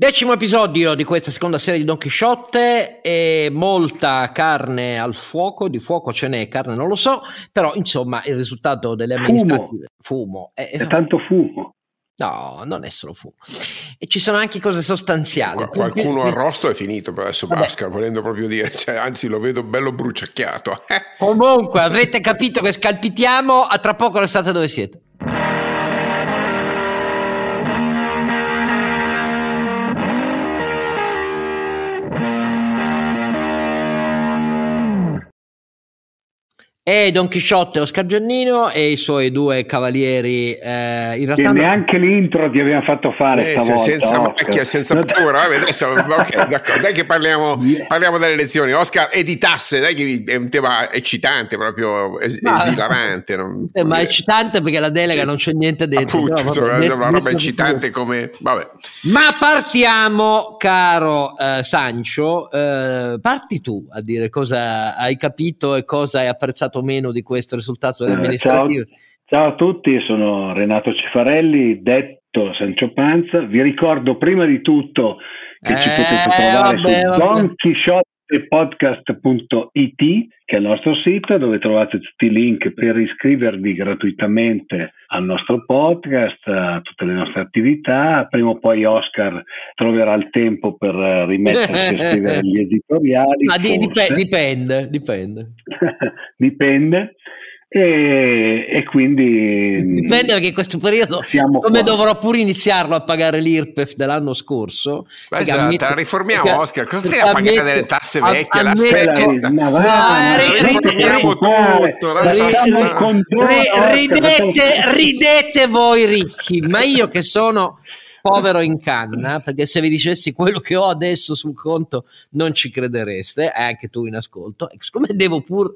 Decimo episodio di questa seconda serie di Don Chisciotte e molta carne al fuoco, di fuoco ce n'è, carne non lo so, però insomma il risultato delle amministrative... Fumo, fumo è, è tanto fumo. No, non è solo fumo. E ci sono anche cose sostanziali. Qualcuno arrosto è finito per adesso Basca, volendo proprio dire, cioè, anzi lo vedo bello bruciacchiato. Comunque avrete capito che scalpitiamo, a tra poco restate dove siete. E Don Chisciotte Oscar Giannino e i suoi due cavalieri eh, in realtà e neanche l'intro ti abbiamo fatto fare eh, stavolta, senza macchia senza paura adesso, okay, dai che parliamo, parliamo, delle elezioni. Oscar e di tasse dai che è un tema eccitante proprio es- ma, esilarante non, eh, ma eccitante perché la delega non c'è niente dentro Appunto, no, vabbè, è una roba eccitante come vabbè. ma partiamo caro eh, Sancio eh, parti tu a dire cosa hai capito e cosa hai apprezzato o meno di questo risultato delle amministrative? Ciao, ciao a tutti, sono Renato Cifarelli, detto Sancio Panza. Vi ricordo prima di tutto che eh, ci potete trovare vabbè, su donchisciottepodcast.it che è il nostro sito dove trovate tutti i link per iscrivervi gratuitamente al nostro podcast, a tutte le nostre attività. Prima o poi Oscar troverà il tempo per rimettersi a scrivere gli editoriali. Ma dipende, dipende. Dipende. dipende. E, e, quindi dipende perché in questo periodo come qua. dovrò pure iniziarlo a pagare l'IRPEF dell'anno scorso? Esatto, ammetto, la riformiamo Oscar. Cosa stai a pagare delle tasse vecchie? Riformiamo tutto ridete, ridete voi ricchi ma io che sono povero in canna, perché se vi dicessi quello che ho adesso sul conto non ci credereste, e anche tu in ascolto. E siccome devo pur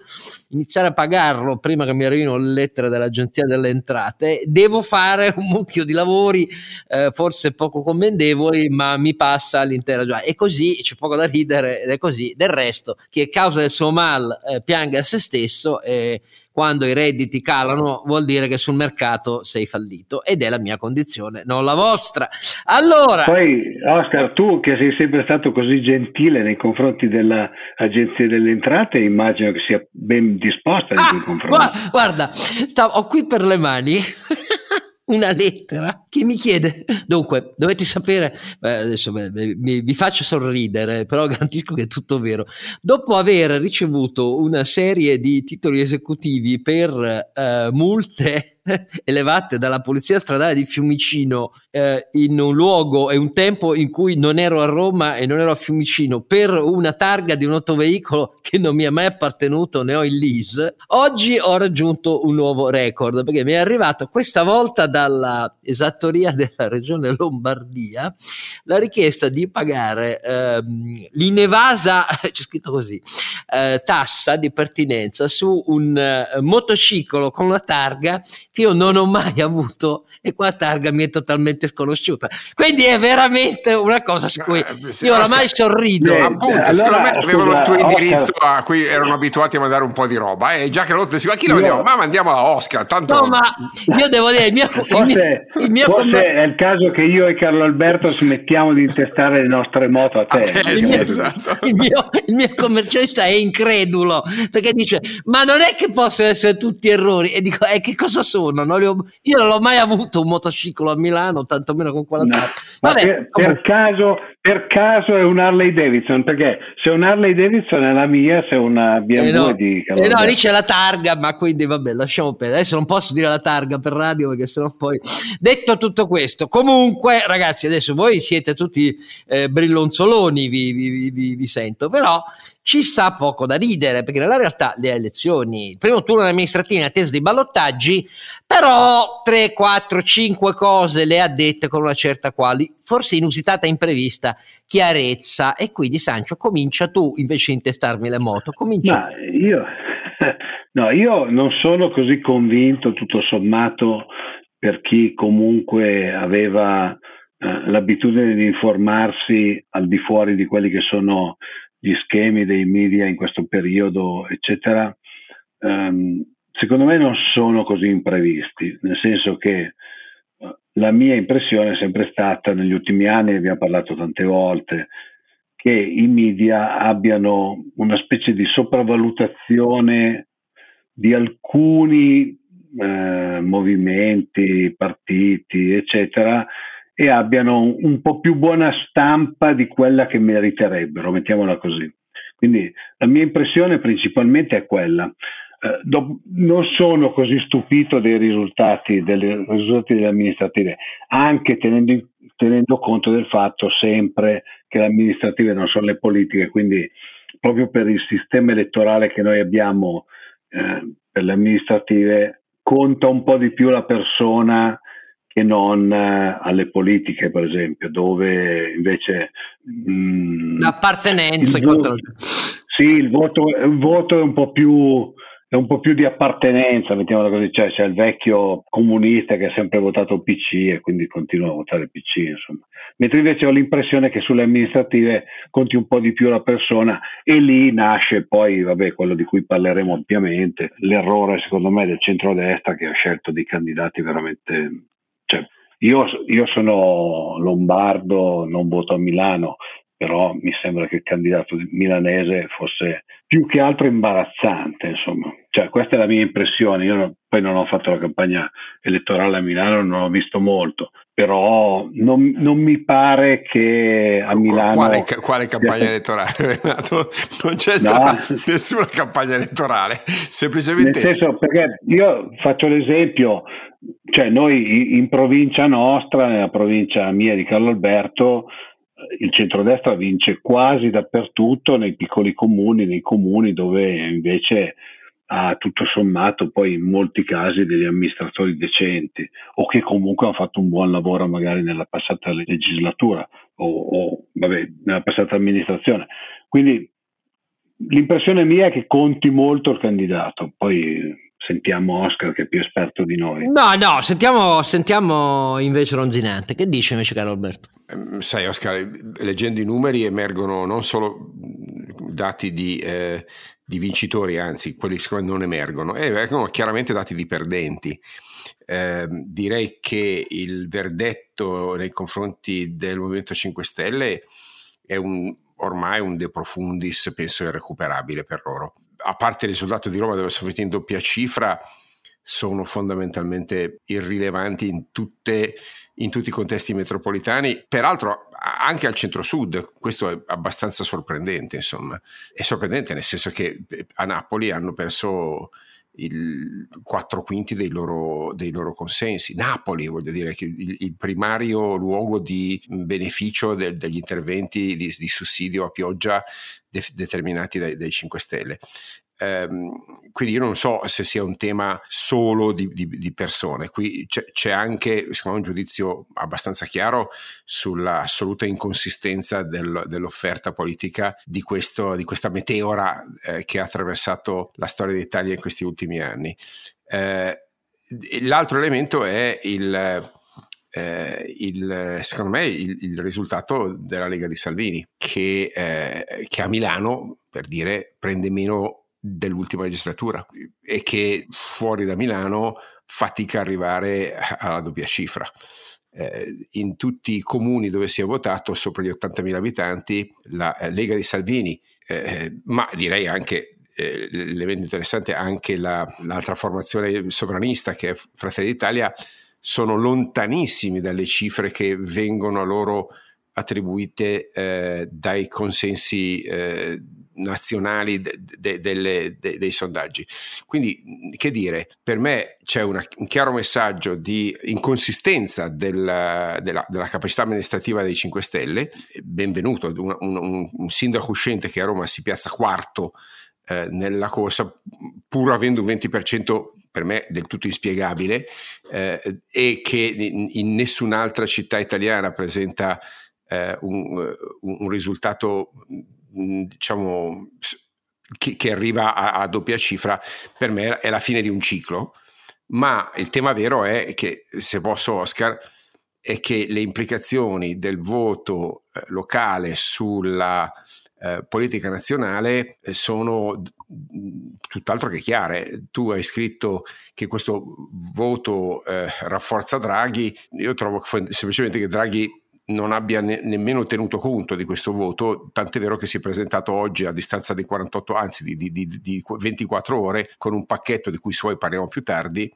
iniziare a pagarlo prima che mi arrivino le lettere dell'Agenzia delle Entrate, devo fare un mucchio di lavori, eh, forse poco commendevoli, ma mi passa l'intera giornata. E così c'è poco da ridere ed è così. Del resto, chi è causa del suo mal eh, pianga a se stesso e quando i redditi calano vuol dire che sul mercato sei fallito ed è la mia condizione, non la vostra. Allora, poi Oscar, tu che sei sempre stato così gentile nei confronti dell'Agenzia delle Entrate, immagino che sia ben disposta nei ah, confronti. Guarda, stavo, ho qui per le mani una lettera che mi chiede, dunque, dovete sapere, adesso mi, vi faccio sorridere, però garantisco che è tutto vero, dopo aver ricevuto una serie di titoli esecutivi per eh, multe elevate dalla polizia stradale di Fiumicino eh, in un luogo e un tempo in cui non ero a Roma e non ero a Fiumicino per una targa di un autoveicolo che non mi è mai appartenuto, ne ho il lease, oggi ho raggiunto un nuovo record perché mi è arrivato questa volta dalla esattoria della regione Lombardia la richiesta di pagare ehm, l'inevasa, c'è scritto così, eh, tassa di pertinenza su un eh, motociclo con la targa che io non ho mai avuto e qua targa mi è totalmente sconosciuta. Quindi è veramente una cosa su cui eh, io oramai sorrido. Eh, appunto, allora, secondo me avevano il tuo indirizzo a cui erano abituati a mandare un po' di roba e già che lo a chi lo mandiamo? Ma mandiamo la Oscar, tanto... No, ma io devo dire, il mio... Forse, il mio, il mio forse com- è il caso che io e Carlo Alberto smettiamo di intestare le nostre moto a te. A te sì, esatto. il, mio, il mio commercialista è incredulo perché dice ma non è che possono essere tutti errori e dico eh, che cosa sono? Non ho, io non l'ho mai avuto un motociclo a Milano, tantomeno con quella no, Vabbè, per, per, caso, per, caso, è un Harley Davidson, perché se un Harley Davidson è la mia, se una BMW eh no, di eh no, lì c'è la targa, ma quindi vabbè, lasciamo perdere. Adesso non posso dire la targa per radio perché sennò poi... Detto tutto questo, comunque ragazzi, adesso voi siete tutti eh, brillonzoloni, vi, vi, vi, vi sento, però ci sta poco da ridere, perché nella realtà le elezioni, il primo turno amministrativo in attesa dei ballottaggi, però 3, 4, 5 cose le ha dette con una certa quali, forse inusitata imprevista, chiarezza. E quindi Sancio, comincia tu invece di intestarmi le moto. Comincia. Ma io, no, io non sono così convinto, tutto sommato, per chi comunque aveva eh, l'abitudine di informarsi al di fuori di quelli che sono gli schemi dei media in questo periodo, eccetera, um, secondo me non sono così imprevisti, nel senso che uh, la mia impressione è sempre stata, negli ultimi anni, abbiamo parlato tante volte, che i media abbiano una specie di sopravvalutazione di alcuni eh, movimenti, partiti, eccetera, e abbiano un po' più buona stampa di quella che meriterebbero, mettiamola così. Quindi la mia impressione principalmente è quella. Eh, do, non sono così stupito dei risultati, delle, risultati delle amministrative, anche tenendo, tenendo conto del fatto sempre che le amministrative non sono le politiche, quindi proprio per il sistema elettorale che noi abbiamo eh, per le amministrative conta un po' di più la persona che non eh, alle politiche, per esempio, dove invece... Mh, mm, L'appartenenza. Il voto, sì, il voto, il voto è un po' più è un po' più di appartenenza, mettiamola così, cioè c'è il vecchio comunista che ha sempre votato PC e quindi continua a votare PC, insomma. Mentre invece ho l'impressione che sulle amministrative conti un po' di più la persona e lì nasce poi, vabbè, quello di cui parleremo ampiamente, l'errore secondo me del centrodestra che ha scelto dei candidati veramente... Io, io sono lombardo, non voto a Milano, però mi sembra che il candidato milanese fosse più che altro imbarazzante, insomma. Cioè, questa è la mia impressione. Io non, poi non ho fatto la campagna elettorale a Milano, non ho visto molto, però non, non mi pare che a Milano... Quale, quale campagna elettorale, Renato? Non c'è stata no. nessuna campagna elettorale, semplicemente... Nel senso, perché io faccio l'esempio, cioè noi in provincia nostra, nella provincia mia di Carlo Alberto, il centrodestra vince quasi dappertutto nei piccoli comuni, nei comuni dove invece ha tutto sommato poi in molti casi degli amministratori decenti o che comunque hanno fatto un buon lavoro magari nella passata legislatura o, o vabbè, nella passata amministrazione. Quindi l'impressione mia è che conti molto il candidato, poi sentiamo Oscar che è più esperto di noi. No, no, sentiamo, sentiamo invece Ronzinante. Che dice invece caro Alberto? Ehm, sai Oscar, leggendo i numeri emergono non solo dati di, eh, di vincitori, anzi quelli secondo me non emergono, emergono chiaramente dati di perdenti. Eh, direi che il verdetto nei confronti del Movimento 5 Stelle è un, ormai un de profundis, penso irrecuperabile per loro a parte il risultato di Roma dove sono finiti in doppia cifra, sono fondamentalmente irrilevanti in, tutte, in tutti i contesti metropolitani, peraltro anche al centro-sud, questo è abbastanza sorprendente, insomma, è sorprendente nel senso che eh, a Napoli hanno perso il 4 quinti dei loro, dei loro, consensi. Napoli, voglio dire, che il, il primario luogo di beneficio de, degli interventi di, di, sussidio a pioggia de, determinati dai, dai 5 Stelle. Um, quindi io non so se sia un tema solo di, di, di persone, qui c'è, c'è, anche me un giudizio abbastanza chiaro sulla assoluta inconsistenza del, dell'offerta politica di, questo, di questa meteora eh, che ha attraversato la storia d'Italia in questi ultimi anni. Eh, l'altro elemento è il, eh, il, secondo me il, il, risultato della Lega di Salvini che, eh, che a Milano per dire prende meno dell'ultima legislatura e che fuori da Milano fatica ad arrivare alla doppia cifra. Eh, in tutti i comuni dove si è votato, sopra gli 80.000 abitanti, la eh, Lega di Salvini, eh, ma direi anche eh, l'evento interessante anche la, l'altra formazione sovranista che è Fratelli d'Italia, sono lontanissimi dalle cifre che vengono a loro attribuite eh, dai consensi eh, nazionali de, de, de, dei sondaggi. Quindi, che dire, per me c'è una, un chiaro messaggio di inconsistenza della, della, della, capacità amministrativa dei 5 Stelle. Benvenuto, un, un, un sindaco uscente che a Roma si piazza quarto eh, nella corsa, pur avendo un 20% per me del tutto inspiegabile, eh, e che in, in, nessun'altra città italiana presenta eh, un, un, risultato diciamo, che, che arriva a, a, doppia cifra, per me è la fine di un ciclo. Ma il tema vero è che, se posso Oscar, è che le implicazioni del voto eh, locale sulla eh, politica nazionale sono tutt'altro che chiare. Tu hai scritto che questo voto eh, rafforza Draghi, io trovo semplicemente che Draghi non abbia ne- nemmeno tenuto conto di questo voto, tant'è vero che si è presentato oggi a distanza di 48, anzi di, di, di, di 24 ore, con un pacchetto di cui suoi parliamo più tardi,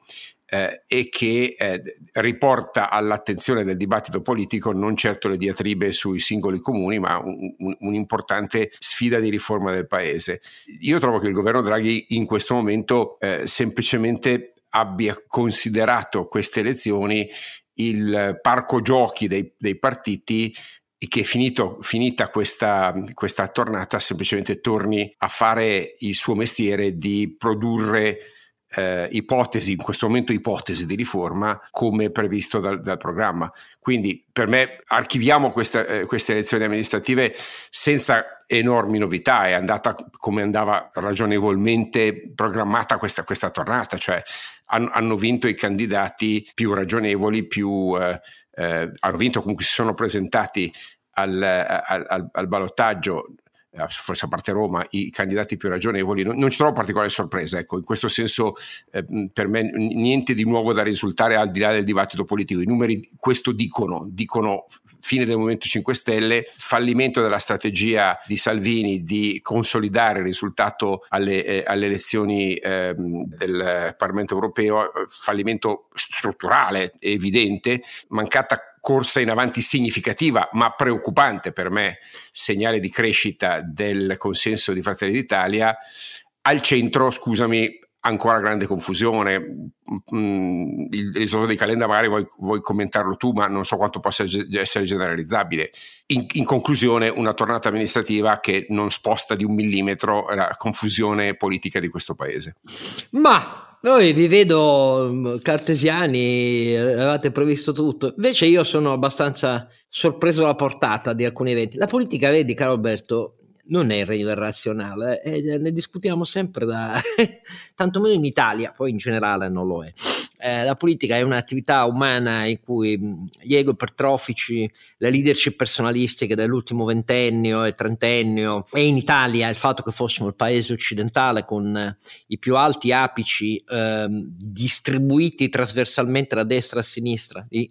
eh, e che eh, riporta all'attenzione del dibattito politico non certo le diatribe sui singoli comuni, ma un, un, un'importante sfida di riforma del paese. Io trovo che il governo Draghi in questo momento eh, semplicemente abbia considerato queste elezioni il parco giochi dei, dei partiti che finito, finita questa, questa tornata semplicemente torni a fare il suo mestiere di produrre eh, ipotesi, in questo momento ipotesi di riforma come previsto dal, dal programma. Quindi per me archiviamo questa, eh, queste elezioni amministrative senza enormi novità, è andata come andava ragionevolmente programmata questa, questa tornata, cioè hanno, vinto i candidati più ragionevoli, più, eh, eh hanno vinto comunque si sono presentati al, al, al, al ballottaggio forse a parte Roma, i candidati più ragionevoli, non, non ci trovo particolare sorpresa. Ecco, in questo senso, eh, per me, niente di nuovo da risultare al di là del dibattito politico. I numeri questo dicono: dicono fine del Movimento 5 Stelle, fallimento della strategia di Salvini di consolidare il risultato alle, eh, alle elezioni eh, del Parlamento europeo, fallimento strutturale, evidente, mancata corsa in avanti significativa ma preoccupante per me, segnale di crescita del consenso di Fratelli d'Italia, al centro, scusami, ancora grande confusione. Mm, il risultato di Calenda magari vuoi, vuoi, commentarlo tu, ma non so quanto possa essere generalizzabile. In, in, conclusione, una tornata amministrativa che non sposta di un millimetro la confusione politica di questo paese. Ma voi vi vedo mm, cartesiani, avevate previsto tutto. Invece io sono abbastanza sorpreso dalla portata di alcuni eventi. La politica, vedi, caro Alberto, non è il regno del razionale, eh, ne discutiamo sempre da tantomeno in Italia, poi in generale non lo è eh, la politica è un'attività umana in cui gli ego ipertrofici, le leadership personalistiche dell'ultimo ventennio e trentennio e in Italia il fatto che fossimo il paese occidentale con eh, i più alti apici eh, distribuiti trasversalmente da destra a sinistra di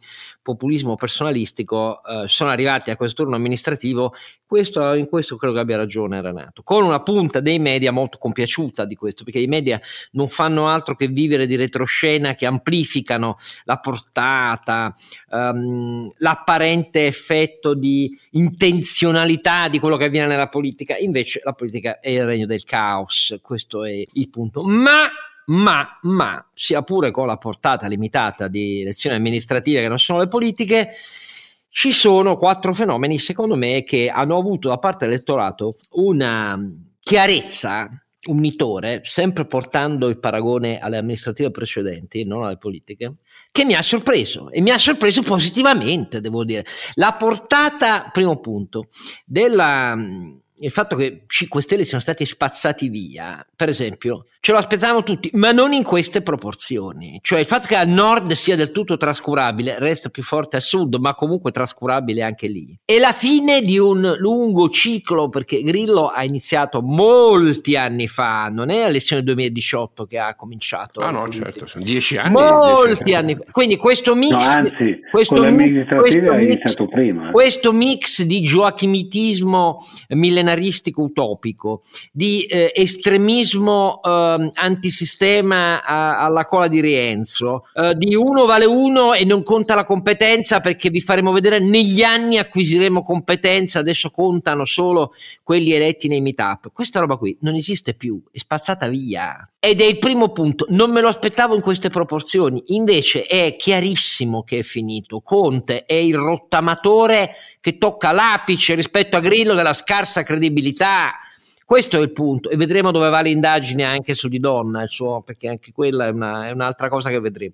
populismo personalistico eh, sono arrivati a questo turno amministrativo questo, in questo credo che abbia ragione Renato, con una punta dei media molto compiaciuta di questo, perché i media non fanno altro che vivere di retroscena che amplificano la portata, um, l'apparente effetto di intenzionalità di quello che avviene nella politica, invece la politica è il regno del caos, questo è il punto. Ma ma, ma, sia pure con la portata limitata di elezioni amministrative che non sono le politiche, ci sono quattro fenomeni, secondo me, che hanno avuto da parte dell'elettorato una chiarezza unitore, sempre portando il paragone alle amministrative precedenti, non alle politiche, che mi ha sorpreso e mi ha sorpreso positivamente, devo dire. La portata, primo punto, il fatto che 5 Stelle siano stati spazzati via, per esempio, ce lo aspettavamo tutti, ma non in queste proporzioni. Cioè il fatto che al nord sia del tutto trascurabile, resta più forte a sud, ma comunque trascurabile anche lì. E la fine di un lungo ciclo, perché Grillo ha iniziato molti anni fa, non è all'elezione 2018 che ha cominciato. Ah no, certo, sono dieci anni. Molti dieci anni. anni fa. Quindi questo mix... No, anzi, questo, questo, mix, prima. questo mix di gioachimitismo millenaristico utopico, di eh, estremismo eh, antisistema a, alla cola di Rienzo, eh, di uno vale uno e non conta la competenza perché vi faremo vedere negli anni acquisiremo competenza, adesso contano solo quelli eletti nei meetup. Questa roba qui non esiste più, è spazzata via. Ed è il primo punto, non me lo aspettavo in queste proporzioni, invece è chiarissimo che è finito. Conte è il rottamatore che tocca l'apice rispetto a Grillo della scarsa credibilità. Questo è il punto e vedremo dove va l'indagine anche su Di Donna, suo, perché anche quella è, una, è un'altra cosa che vedremo.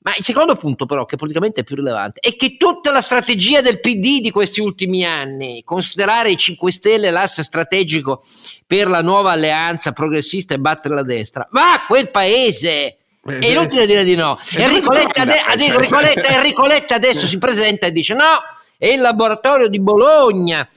Ma il secondo punto, però, che politicamente è più rilevante, è che tutta la strategia del PD di questi ultimi anni, considerare i 5 Stelle l'asse strategico per la nuova alleanza progressista e battere la destra, va a quel paese. È inutile dire di no. Enrico Letta, Enrico Letta adesso si presenta e dice no, è il laboratorio di Bologna,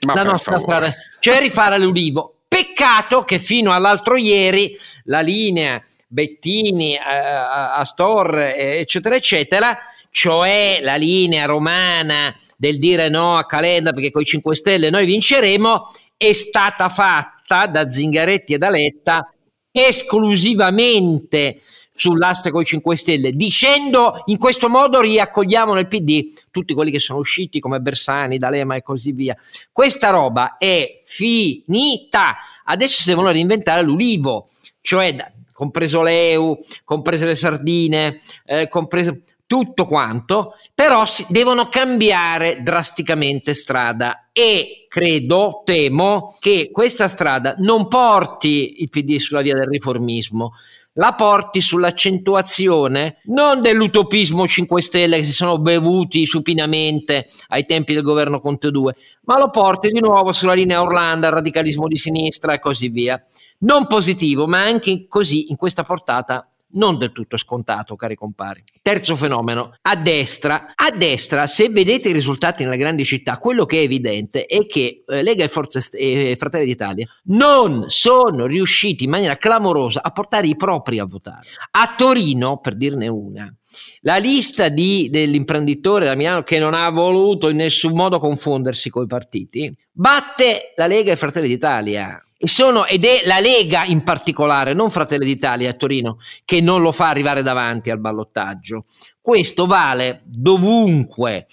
Ma la nostra favore. strada, cioè rifare l'ulivo. Peccato che fino all'altro ieri la linea Bettini, Astor, eccetera, eccetera, cioè la linea romana del dire no a Calenda perché con i 5 Stelle noi vinceremo, è stata fatta da Zingaretti e da Letta esclusivamente sull'asse con i 5 Stelle, dicendo in questo modo riaccogliamo nel PD tutti quelli che sono usciti come Bersani, D'Alema e così via. Questa roba è finita. Adesso si devono reinventare l'ulivo, cioè compreso l'EU, comprese le sardine, eh, compreso tutto quanto, però si, devono cambiare drasticamente strada e credo, temo che questa strada non porti il PD sulla via del riformismo, la porti sull'accentuazione non dell'utopismo 5 Stelle che si sono bevuti supinamente ai tempi del governo Conte 2, ma lo porti di nuovo sulla linea Orlando, il radicalismo di sinistra e così via. Non positivo, ma anche così in questa portata non del tutto scontato, cari compari. Terzo fenomeno, a destra. A destra, se vedete i risultati nelle grandi città, quello che è evidente è che eh, Lega e, Forza e Fratelli d'Italia non sono riusciti in maniera clamorosa a portare i propri a votare. A Torino, per dirne una, la lista di, dell'imprenditore da Milano che non ha voluto in nessun modo confondersi con i partiti batte la Lega e Fratelli d'Italia sono, ed è la Lega in particolare, non Fratelli d'Italia a Torino, che non lo fa arrivare davanti al ballottaggio. Questo vale dovunque.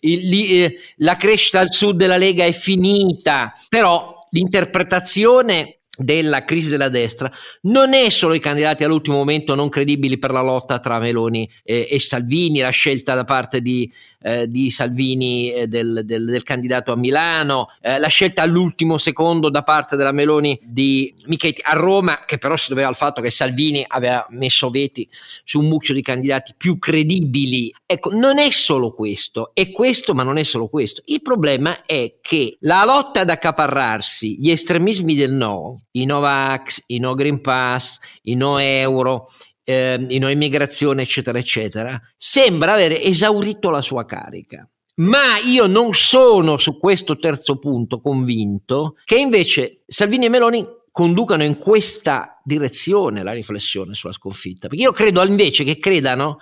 Il, eh, la crescita al sud della Lega è finita, però l'interpretazione della crisi della destra non è solo i candidati all'ultimo momento non credibili per la lotta tra Meloni e, e Salvini, la scelta da parte di eh, di Salvini eh, del, del, del, candidato a Milano, eh, la scelta all'ultimo secondo da parte della Meloni di Michetti a Roma, che però si doveva al fatto che Salvini aveva messo veti su un mucchio di candidati più credibili. Ecco, non è solo questo, è questo, ma non è solo questo. Il problema è che la lotta ad accaparrarsi gli estremismi del no, i Novax, i no Green Pass, i no euro, eh, in immigrazione, eccetera, eccetera, sembra avere esaurito la sua carica. Ma io non sono su questo terzo punto convinto che invece Salvini e Meloni conducano in questa direzione la riflessione sulla sconfitta. Perché io credo invece che credano,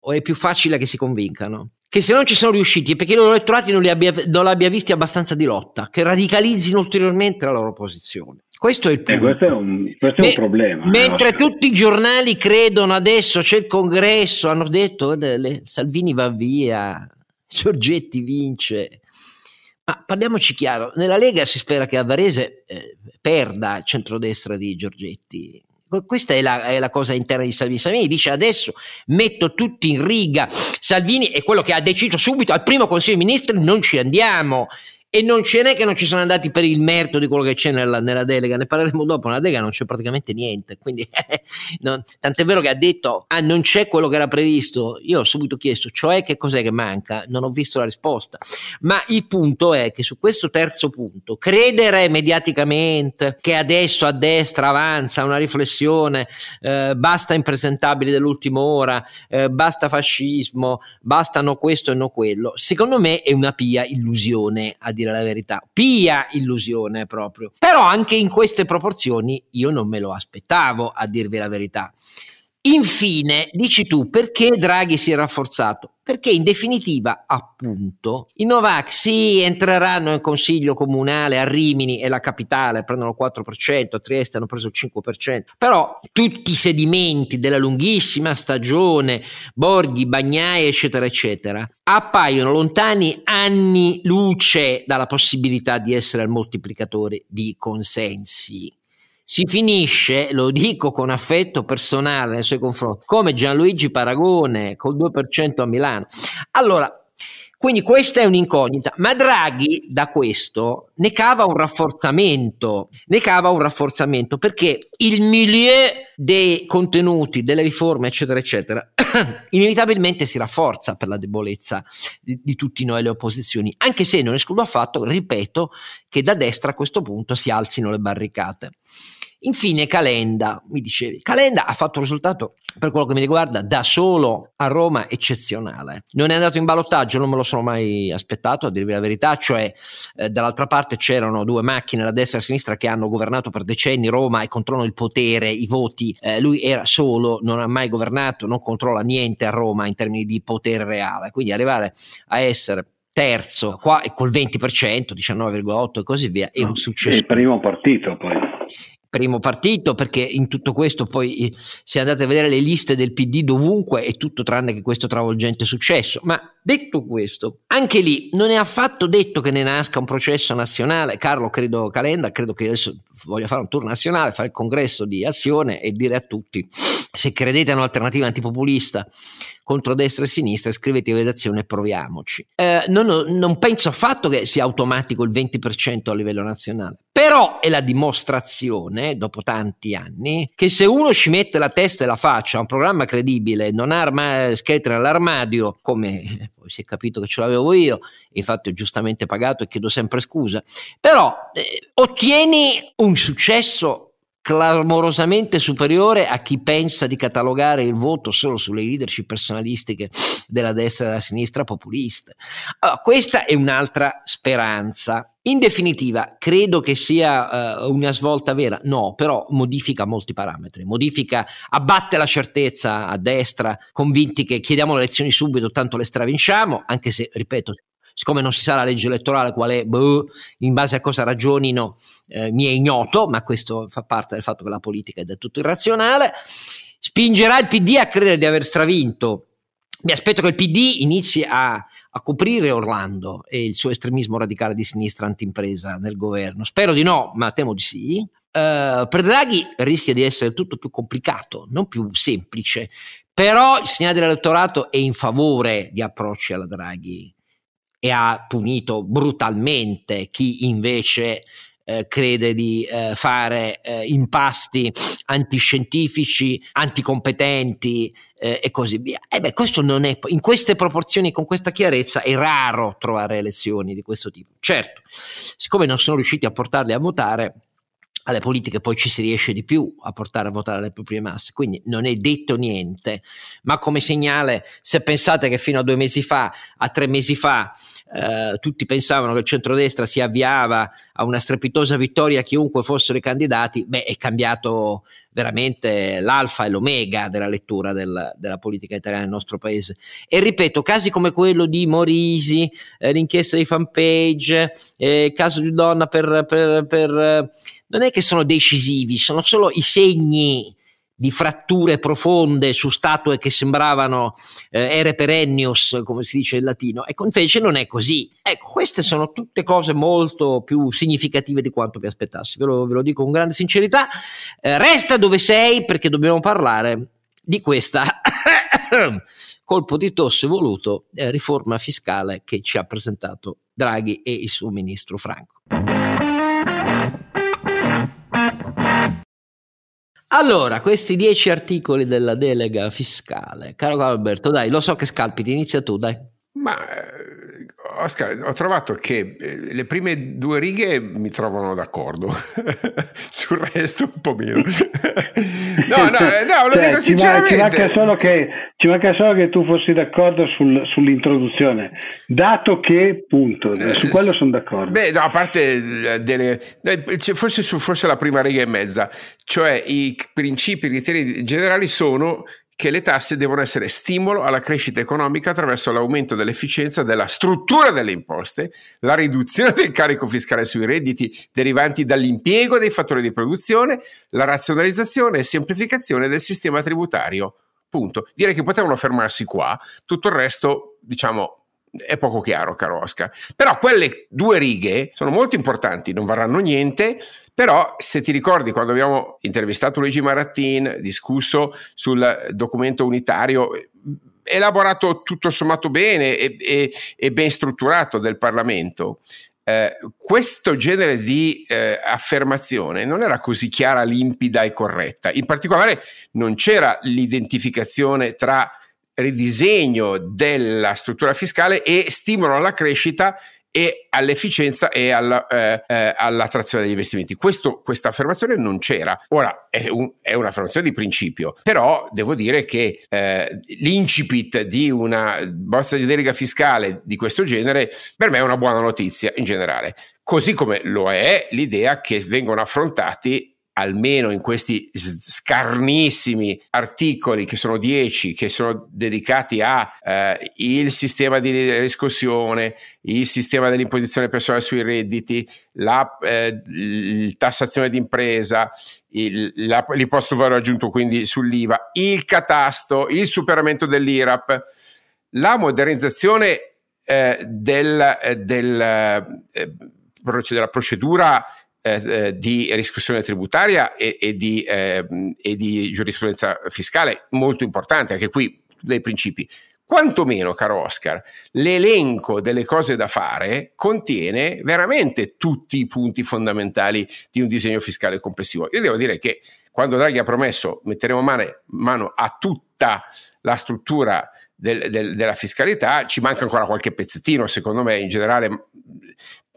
o è più facile che si convincano, che se non ci sono riusciti è perché i loro elettorati non li abbia, non abbia visti abbastanza di lotta, che radicalizzino ulteriormente la loro posizione. Questo è il punto. Eh, questo è un, questo è un problema. Eh, mentre eh, tutti i giornali credono adesso c'è il congresso, hanno detto le, Salvini va via, Giorgetti vince. Ma parliamoci chiaro, nella Lega si spera che a Varese eh, perda il centrodestra di Giorgetti. Questa è la, è la, cosa interna di Salvini. Salvini dice adesso metto tutti in riga. Salvini è quello che ha deciso subito al primo Consiglio dei Ministri non ci andiamo e non ce n'è che non ci sono andati per il merito di quello che c'è nella, nella delega, ne parleremo dopo, nella delega non c'è praticamente niente, quindi non, tant'è vero che ha detto ah non c'è quello che era previsto, io ho subito chiesto cioè che cos'è che manca, non ho visto la risposta, ma il punto è che su questo terzo punto, credere mediaticamente che adesso a destra avanza una riflessione, eh, basta impresentabili dell'ultima ora, eh, basta fascismo, bastano questo e non quello, secondo me è una pia illusione a dire dire la verità. Pia illusione proprio. Però anche in queste proporzioni io non me lo aspettavo, a dirvi la verità. Infine, dici tu, perché Draghi si è rafforzato? Perché in definitiva, appunto, i Novax sì, entreranno in consiglio comunale a Rimini e la capitale, prendono il 4%, a Trieste hanno preso il 5%, però tutti i sedimenti della lunghissima stagione, Borghi, Bagnai, eccetera, eccetera, appaiono lontani anni luce dalla possibilità di essere il moltiplicatore di consensi si finisce, lo dico con affetto personale nei suoi confronti, come Gianluigi Paragone col 2% a Milano. Allora, quindi questa è un'incognita, ma Draghi da questo ne cava un rafforzamento, ne cava un rafforzamento perché il milieu dei contenuti, delle riforme, eccetera, eccetera, inevitabilmente si rafforza per la debolezza di, di tutti noi le opposizioni, anche se non escludo affatto, ripeto, che da destra a questo punto si alzino le barricate. Infine Calenda, mi dicevi, Calenda ha fatto un risultato per quello che mi riguarda da solo a Roma eccezionale. Non è andato in ballottaggio, non me lo sono mai aspettato a dirvi la verità, cioè eh, dall'altra parte c'erano due macchine, la destra e la sinistra, che hanno governato per decenni Roma e controllano il potere, i voti, eh, lui era solo, non ha mai governato, non controlla niente a Roma in termini di potere reale, quindi arrivare a essere terzo qua e col 20%, 19,8 e così via, è un successo. È il primo partito poi primo partito, perché in tutto questo poi se andate a vedere le liste del PD dovunque è tutto tranne che questo travolgente successo. Ma detto questo, anche lì non è affatto detto che ne nasca un processo nazionale. Carlo, credo Calenda, credo che adesso voglia fare un tour nazionale, fare il congresso di azione e dire a tutti se credete a un'alternativa antipopulista contro destra e sinistra, scrivetevi redazione e proviamoci. Eh, non, non penso affatto che sia automatico il 20% a livello nazionale, però è la dimostrazione, dopo tanti anni, che se uno ci mette la testa e la faccia a un programma credibile, non arma- scheletri all'armadio, come poi si è capito che ce l'avevo io, infatti ho giustamente pagato e chiedo sempre scusa, però eh, ottieni un successo clamorosamente superiore a chi pensa di catalogare il voto solo sulle leadership personalistiche della destra e della sinistra populista. Allora, questa è un'altra speranza. In definitiva, credo che sia uh, una svolta vera? No, però modifica molti parametri, modifica, abbatte la certezza a destra, convinti che chiediamo le elezioni subito, tanto le stravinciamo, anche se, ripeto, siccome non si sa la legge elettorale qual è, boh, in base a cosa ragionino, eh, mi è ignoto, ma questo fa parte del fatto che la politica è del tutto irrazionale, spingerà il PD a credere di aver stravinto. Mi aspetto che il PD inizi a, a coprire Orlando e il suo estremismo radicale di sinistra anti-impresa nel governo. Spero di no, ma temo di sì. Uh, per Draghi rischia di essere tutto più complicato, non più semplice, però il segnale dell'elettorato è in favore di approcci alla Draghi e ha punito brutalmente chi invece eh, crede di eh, fare eh, impasti antiscientifici, anticompetenti eh, e così via. E beh, questo non è, in queste proporzioni, con questa chiarezza, è raro trovare elezioni di questo tipo. Certo, siccome non sono riusciti a portarli a votare, alle politiche poi ci si riesce di più a portare a votare le proprie masse, quindi non è detto niente, ma come segnale, se pensate che fino a due mesi fa, a tre mesi fa, eh, tutti pensavano che il centrodestra si avviava a una strepitosa vittoria chiunque fossero i candidati, beh è cambiato veramente l'alfa e l'omega della lettura del, della politica italiana nel nostro paese. E ripeto, casi come quello di Morisi, eh, l'inchiesta di fanpage, eh, caso di donna per, per, per eh, non è che sono decisivi, sono solo i segni di fratture profonde su statue che sembravano eh, ere perennius, come si dice in latino. Ecco, invece non è così. Ecco, queste sono tutte cose molto più significative di quanto vi aspettassi, ve lo, ve lo dico con grande sincerità. Eh, resta dove sei perché dobbiamo parlare di questa colpo di tosse voluto eh, riforma fiscale che ci ha presentato Draghi e il suo ministro Franco. Allora, questi dieci articoli della delega fiscale, caro Alberto, dai, lo so che scalpiti, inizia tu, dai. Ma Oscar, ho trovato che eh, le prime due righe mi trovano d'accordo, sul resto un po' meno. no, no, eh, no, lo cioè, dico sinceramente. Ci manca, solo che, ci manca solo che tu fossi d'accordo sul, sull'introduzione, dato che, punto, su quello sono d'accordo. Beh, no, a parte delle, forse, forse la prima riga e mezza, cioè i principi, i criteri generali sono che le tasse devono essere stimolo alla crescita economica attraverso l'aumento dell'efficienza della struttura delle imposte, la riduzione del carico fiscale sui redditi derivanti dall'impiego dei fattori di produzione, la razionalizzazione e semplificazione del sistema tributario. Punto. Direi che potevano fermarsi qua, tutto il resto, diciamo, è poco chiaro, caro Oscar. Però quelle due righe sono molto importanti, non varranno niente, però se ti ricordi quando abbiamo intervistato Luigi Marattin, discusso sul documento unitario, elaborato tutto sommato bene e, e, e ben strutturato del Parlamento, eh, questo genere di eh, affermazione non era così chiara, limpida e corretta. In particolare non c'era l'identificazione tra ridisegno della struttura fiscale e stimolo alla crescita e all'efficienza e alla, eh, eh, all'attrazione degli investimenti. Questa affermazione non c'era. Ora è, un, è, un'affermazione di principio, però devo dire che eh, l'incipit di una bozza di delega fiscale di questo genere per me è una buona notizia in generale. Così come lo è l'idea che vengono affrontati almeno in questi scarnissimi articoli che sono 10 che sono dedicati a eh, sistema di riscossione, il sistema dell'imposizione personale sui redditi, la eh, tassazione d'impresa, il, la, l'imposto valore aggiunto quindi sull'IVA, il catasto, il superamento dell'IRAP, la modernizzazione eh, del, eh, del, eh, della procedura eh, eh, di riscossione tributaria e, e, di, eh, e, di, giurisprudenza fiscale molto importante, anche qui dei principi. Quantomeno, caro Oscar, l'elenco delle cose da fare contiene veramente tutti i punti fondamentali di un disegno fiscale complessivo. Io devo dire che quando Draghi ha promesso metteremo mano, a tutta la struttura del, del, della fiscalità, ci manca ancora qualche pezzettino, secondo me, in generale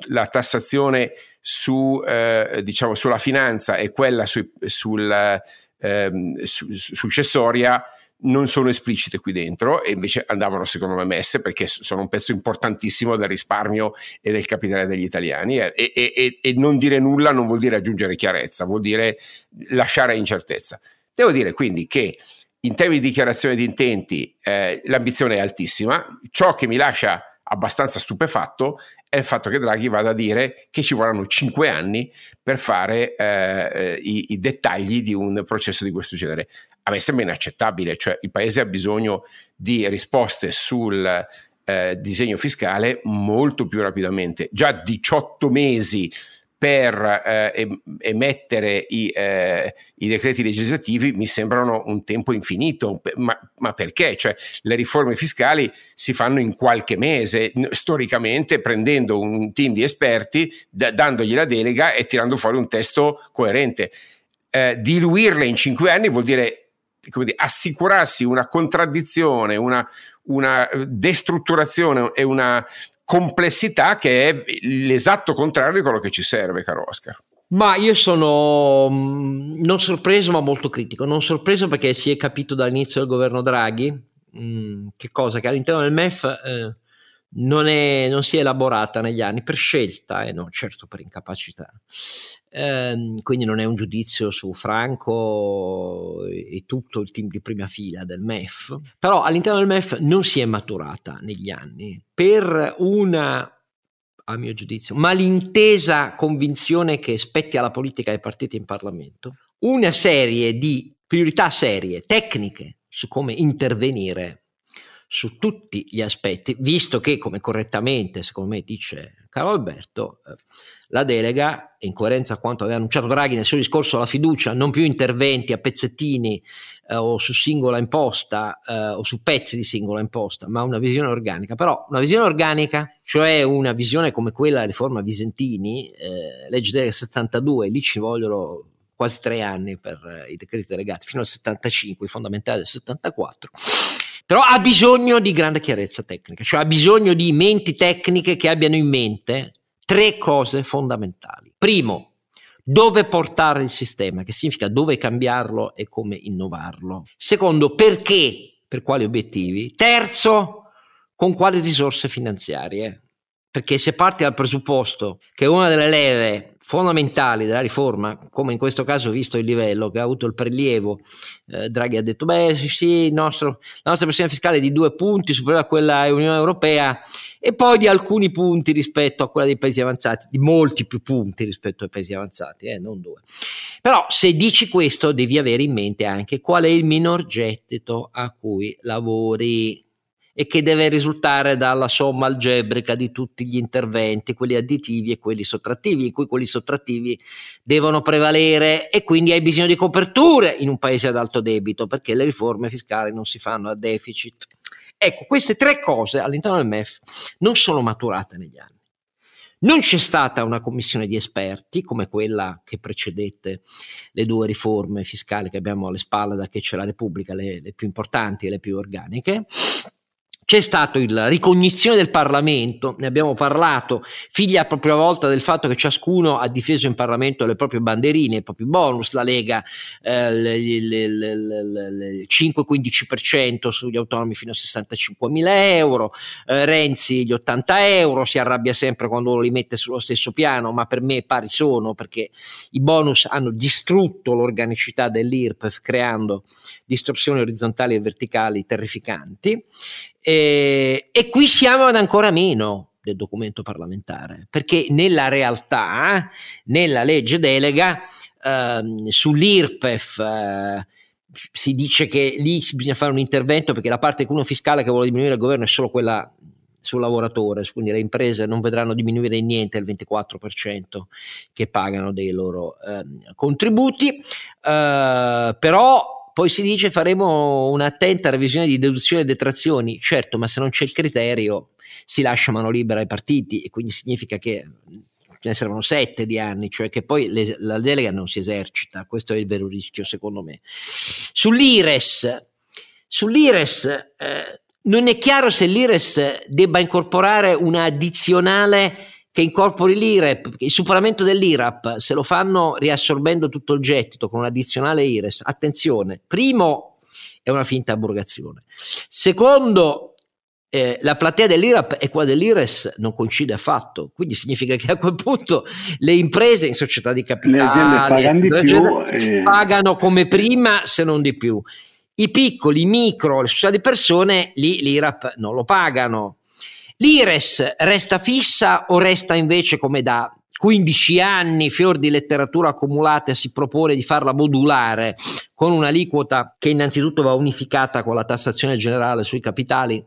la tassazione su, eh, diciamo, sulla finanza e quella su, sul, eh, su, successoria non sono esplicite qui dentro e invece andavano secondo me messe perché sono un pezzo importantissimo del risparmio e del capitale degli italiani e, e, e, e non dire nulla non vuol dire aggiungere chiarezza, vuol dire lasciare incertezza. Devo dire quindi che in termini di dichiarazione di intenti eh, l'ambizione è altissima, ciò che mi lascia abbastanza stupefatto è il fatto che Draghi vada a dire che ci vorranno cinque anni per fare eh, i, i, dettagli di un processo di questo genere. A me sembra inaccettabile, cioè il Paese ha bisogno di risposte sul eh, disegno fiscale molto più rapidamente. Già 18 mesi per eh, emettere i, eh, i, decreti legislativi mi sembrano un tempo infinito, ma, ma, perché? Cioè, le riforme fiscali si fanno in qualche mese, storicamente prendendo un team di esperti, d- dandogli la delega e tirando fuori un testo coerente. Eh, diluirle in cinque anni vuol dire, dire assicurarsi una contraddizione, una, una destrutturazione e una complessità che è l'esatto contrario di quello che ci serve, caro Oscar. Ma io sono mm, non sorpreso, ma molto critico. Non sorpreso perché si è capito dall'inizio del governo Draghi mh, mm, che cosa che all'interno del MEF eh, non, è, non, si è elaborata negli anni per scelta e eh, non certo per incapacità. Eh, quindi non è un giudizio su Franco e, e, tutto il team di prima fila del MEF, però all'interno del MEF non si è maturata negli anni per una a mio giudizio, malintesa convinzione che spetti alla politica e ai partiti in Parlamento, una serie di priorità serie, tecniche su come intervenire su tutti gli aspetti, visto che, come correttamente secondo me dice Carlo Alberto, la delega, in coerenza a quanto aveva annunciato Draghi nel suo discorso alla fiducia, non più interventi a pezzettini eh, o su singola imposta eh, o su pezzi di singola imposta, ma una visione organica. Però una visione organica, cioè una visione come quella della riforma Visentini, eh, legge delega 72, lì ci vogliono quasi tre anni per eh, i decreti delegati, fino al 75, i fondamentali del 74 però ha bisogno di grande chiarezza tecnica, cioè ha bisogno di menti tecniche che abbiano in mente tre cose fondamentali. Primo, dove portare il sistema, che significa dove cambiarlo e come innovarlo. Secondo, perché, per quali obiettivi. Terzo, con quali risorse finanziarie. Perché se parti dal presupposto che una delle leve fondamentali della riforma, come in questo caso visto il livello che ha avuto il prelievo, eh, Draghi ha detto, beh sì, nostro, la nostra pressione fiscale è di due punti superiore a quella dell'Unione Europea e poi di alcuni punti rispetto a quella dei paesi avanzati, di molti più punti rispetto ai paesi avanzati, eh, non due. Però se dici questo devi avere in mente anche qual è il minor gettito a cui lavori e che deve risultare dalla somma algebrica di tutti gli interventi, quelli additivi e quelli sottrattivi, in cui quelli sottrattivi devono prevalere e quindi hai bisogno di coperture in un paese ad alto debito perché le riforme fiscali non si fanno a deficit. Ecco, queste tre cose all'interno del MEF non sono maturate negli anni. Non c'è stata una commissione di esperti come quella che precedette le due riforme fiscali che abbiamo alle spalle da che c'è la Repubblica, le, le più importanti e le più organiche c'è stata la ricognizione del Parlamento, ne abbiamo parlato, figlia a propria volta del fatto che ciascuno ha difeso in Parlamento le proprie banderine, i propri bonus, la Lega eh, il 5-15% sugli autonomi fino a 65 mila euro, eh, Renzi gli 80 euro, si arrabbia sempre quando lo li mette sullo stesso piano, ma per me pari sono perché i bonus hanno distrutto l'organicità dell'IRPEF creando distorsioni orizzontali e verticali terrificanti e, e qui siamo ad ancora meno del documento parlamentare, perché nella realtà, nella legge delega, eh, sull'IRPEF eh, si dice che lì bisogna fare un intervento perché la parte cuno fiscale che vuole diminuire il governo è solo quella sul lavoratore, quindi le imprese non vedranno diminuire niente il 24% che pagano dei loro eh, contributi, eh, però poi si dice faremo un'attenta revisione di deduzioni e detrazioni, certo, ma se non c'è il criterio si lascia mano libera ai partiti e quindi significa che ce ne servono sette di anni, cioè che poi le, la delega non si esercita, questo è il vero rischio secondo me. Sull'IRES, sull'IRES eh, non è chiaro se l'IRES debba incorporare una addizionale che incorpori l'IREP, il superamento dell'IRAP, se lo fanno riassorbendo tutto il gettito con un'addizionale IRES, attenzione, primo è una finta abrogazione, secondo eh, la platea dell'IRAP e quella dell'IRES non coincide affatto, quindi significa che a quel punto le imprese in società di capitale pagano, più, pagano come prima se non di più. I piccoli, i micro, le società di persone, lì l'IRAP non lo pagano. L'IRES resta fissa o resta invece come da 15 anni, fior di letteratura accumulata, si propone di farla modulare con un'aliquota che innanzitutto va unificata con la tassazione generale sui capitali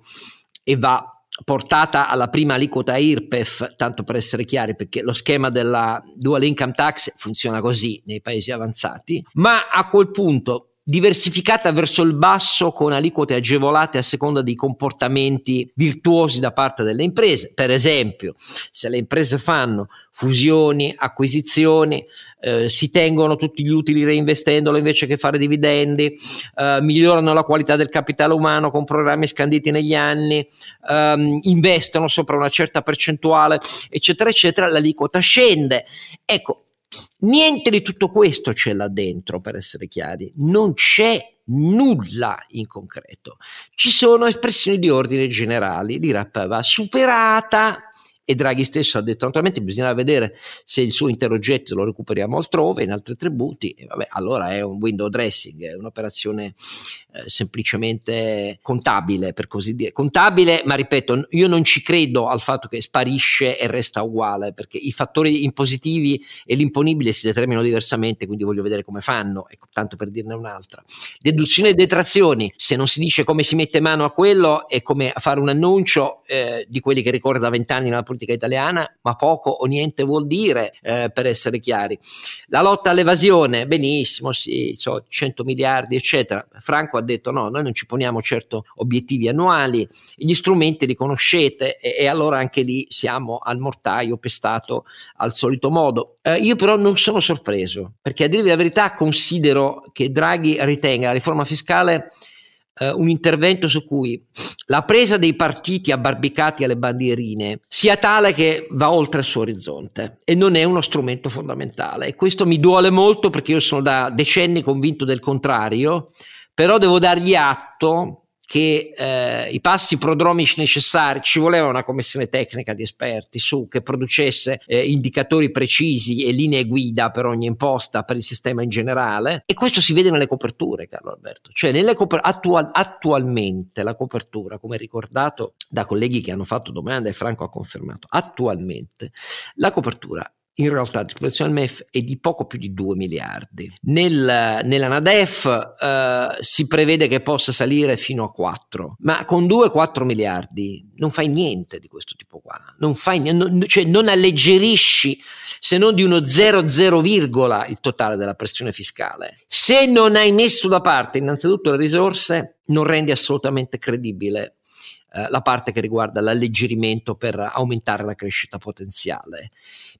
e va portata alla prima aliquota IRPEF, tanto per essere chiari, perché lo schema della dual income tax funziona così nei paesi avanzati, ma a quel punto diversificata verso il basso con aliquote agevolate a seconda dei comportamenti virtuosi da parte delle imprese. Per esempio, se le imprese fanno fusioni, acquisizioni, eh, si tengono tutti gli utili reinvestendolo invece che fare dividendi, eh, migliorano la qualità del capitale umano con programmi scanditi negli anni, ehm, investono sopra una certa percentuale, eccetera, eccetera, l'aliquota scende. Ecco, Niente di tutto questo c'è là dentro, per essere chiari, non c'è nulla in concreto. Ci sono espressioni di ordine generali, l'IRAP va superata e Draghi stesso ha detto naturalmente bisogna vedere se il suo intero oggetto lo recuperiamo altrove, in altri tributi, e vabbè, allora è un window dressing, è un'operazione eh, semplicemente contabile, per così dire. Contabile, ma ripeto, io non ci credo al fatto che sparisce e resta uguale, perché i fattori impositivi e l'imponibile si determinano diversamente, quindi voglio vedere come fanno, ecco, tanto per dirne un'altra. Deduzione e detrazioni, se non si dice come si mette mano a quello, è come fare un annuncio eh, di quelli che ricorda vent'anni nella politica italiana, ma poco o niente vuol dire, eh, per essere chiari. La lotta all'evasione, benissimo, sì, so, 100 miliardi, eccetera. Franco ha detto no, noi non ci poniamo certo obiettivi annuali, gli strumenti li conoscete e, e allora anche lì siamo al mortaio pestato al solito modo. Eh, io però non sono sorpreso, perché a dirvi la verità considero che Draghi ritenga la riforma fiscale eh, un intervento su cui la presa dei partiti abbarbicati alle bandierine sia tale che va oltre il suo orizzonte e non è uno strumento fondamentale. E questo mi duole molto perché io sono da decenni convinto del contrario però devo dargli atto che eh, i passi prodromici necessari ci voleva una commissione tecnica di esperti su che producesse eh, indicatori precisi e linee guida per ogni imposta per il sistema in generale. E questo si vede nelle coperture Carlo Alberto. Cioè nelle coper- attual- attualmente la copertura come ricordato da colleghi che hanno fatto domande e Franco ha confermato attualmente la copertura in realtà disposizione del MEF è di poco più di 2 miliardi. Nel, nella NADEF eh, si prevede che possa salire fino a 4, ma con 2-4 miliardi non fai niente di questo tipo qua, non, fai, non, cioè non alleggerisci se non di uno 0,0, il totale della pressione fiscale. Se non hai messo da parte innanzitutto le risorse, non rendi assolutamente credibile eh, la parte che riguarda l'alleggerimento per aumentare la crescita potenziale,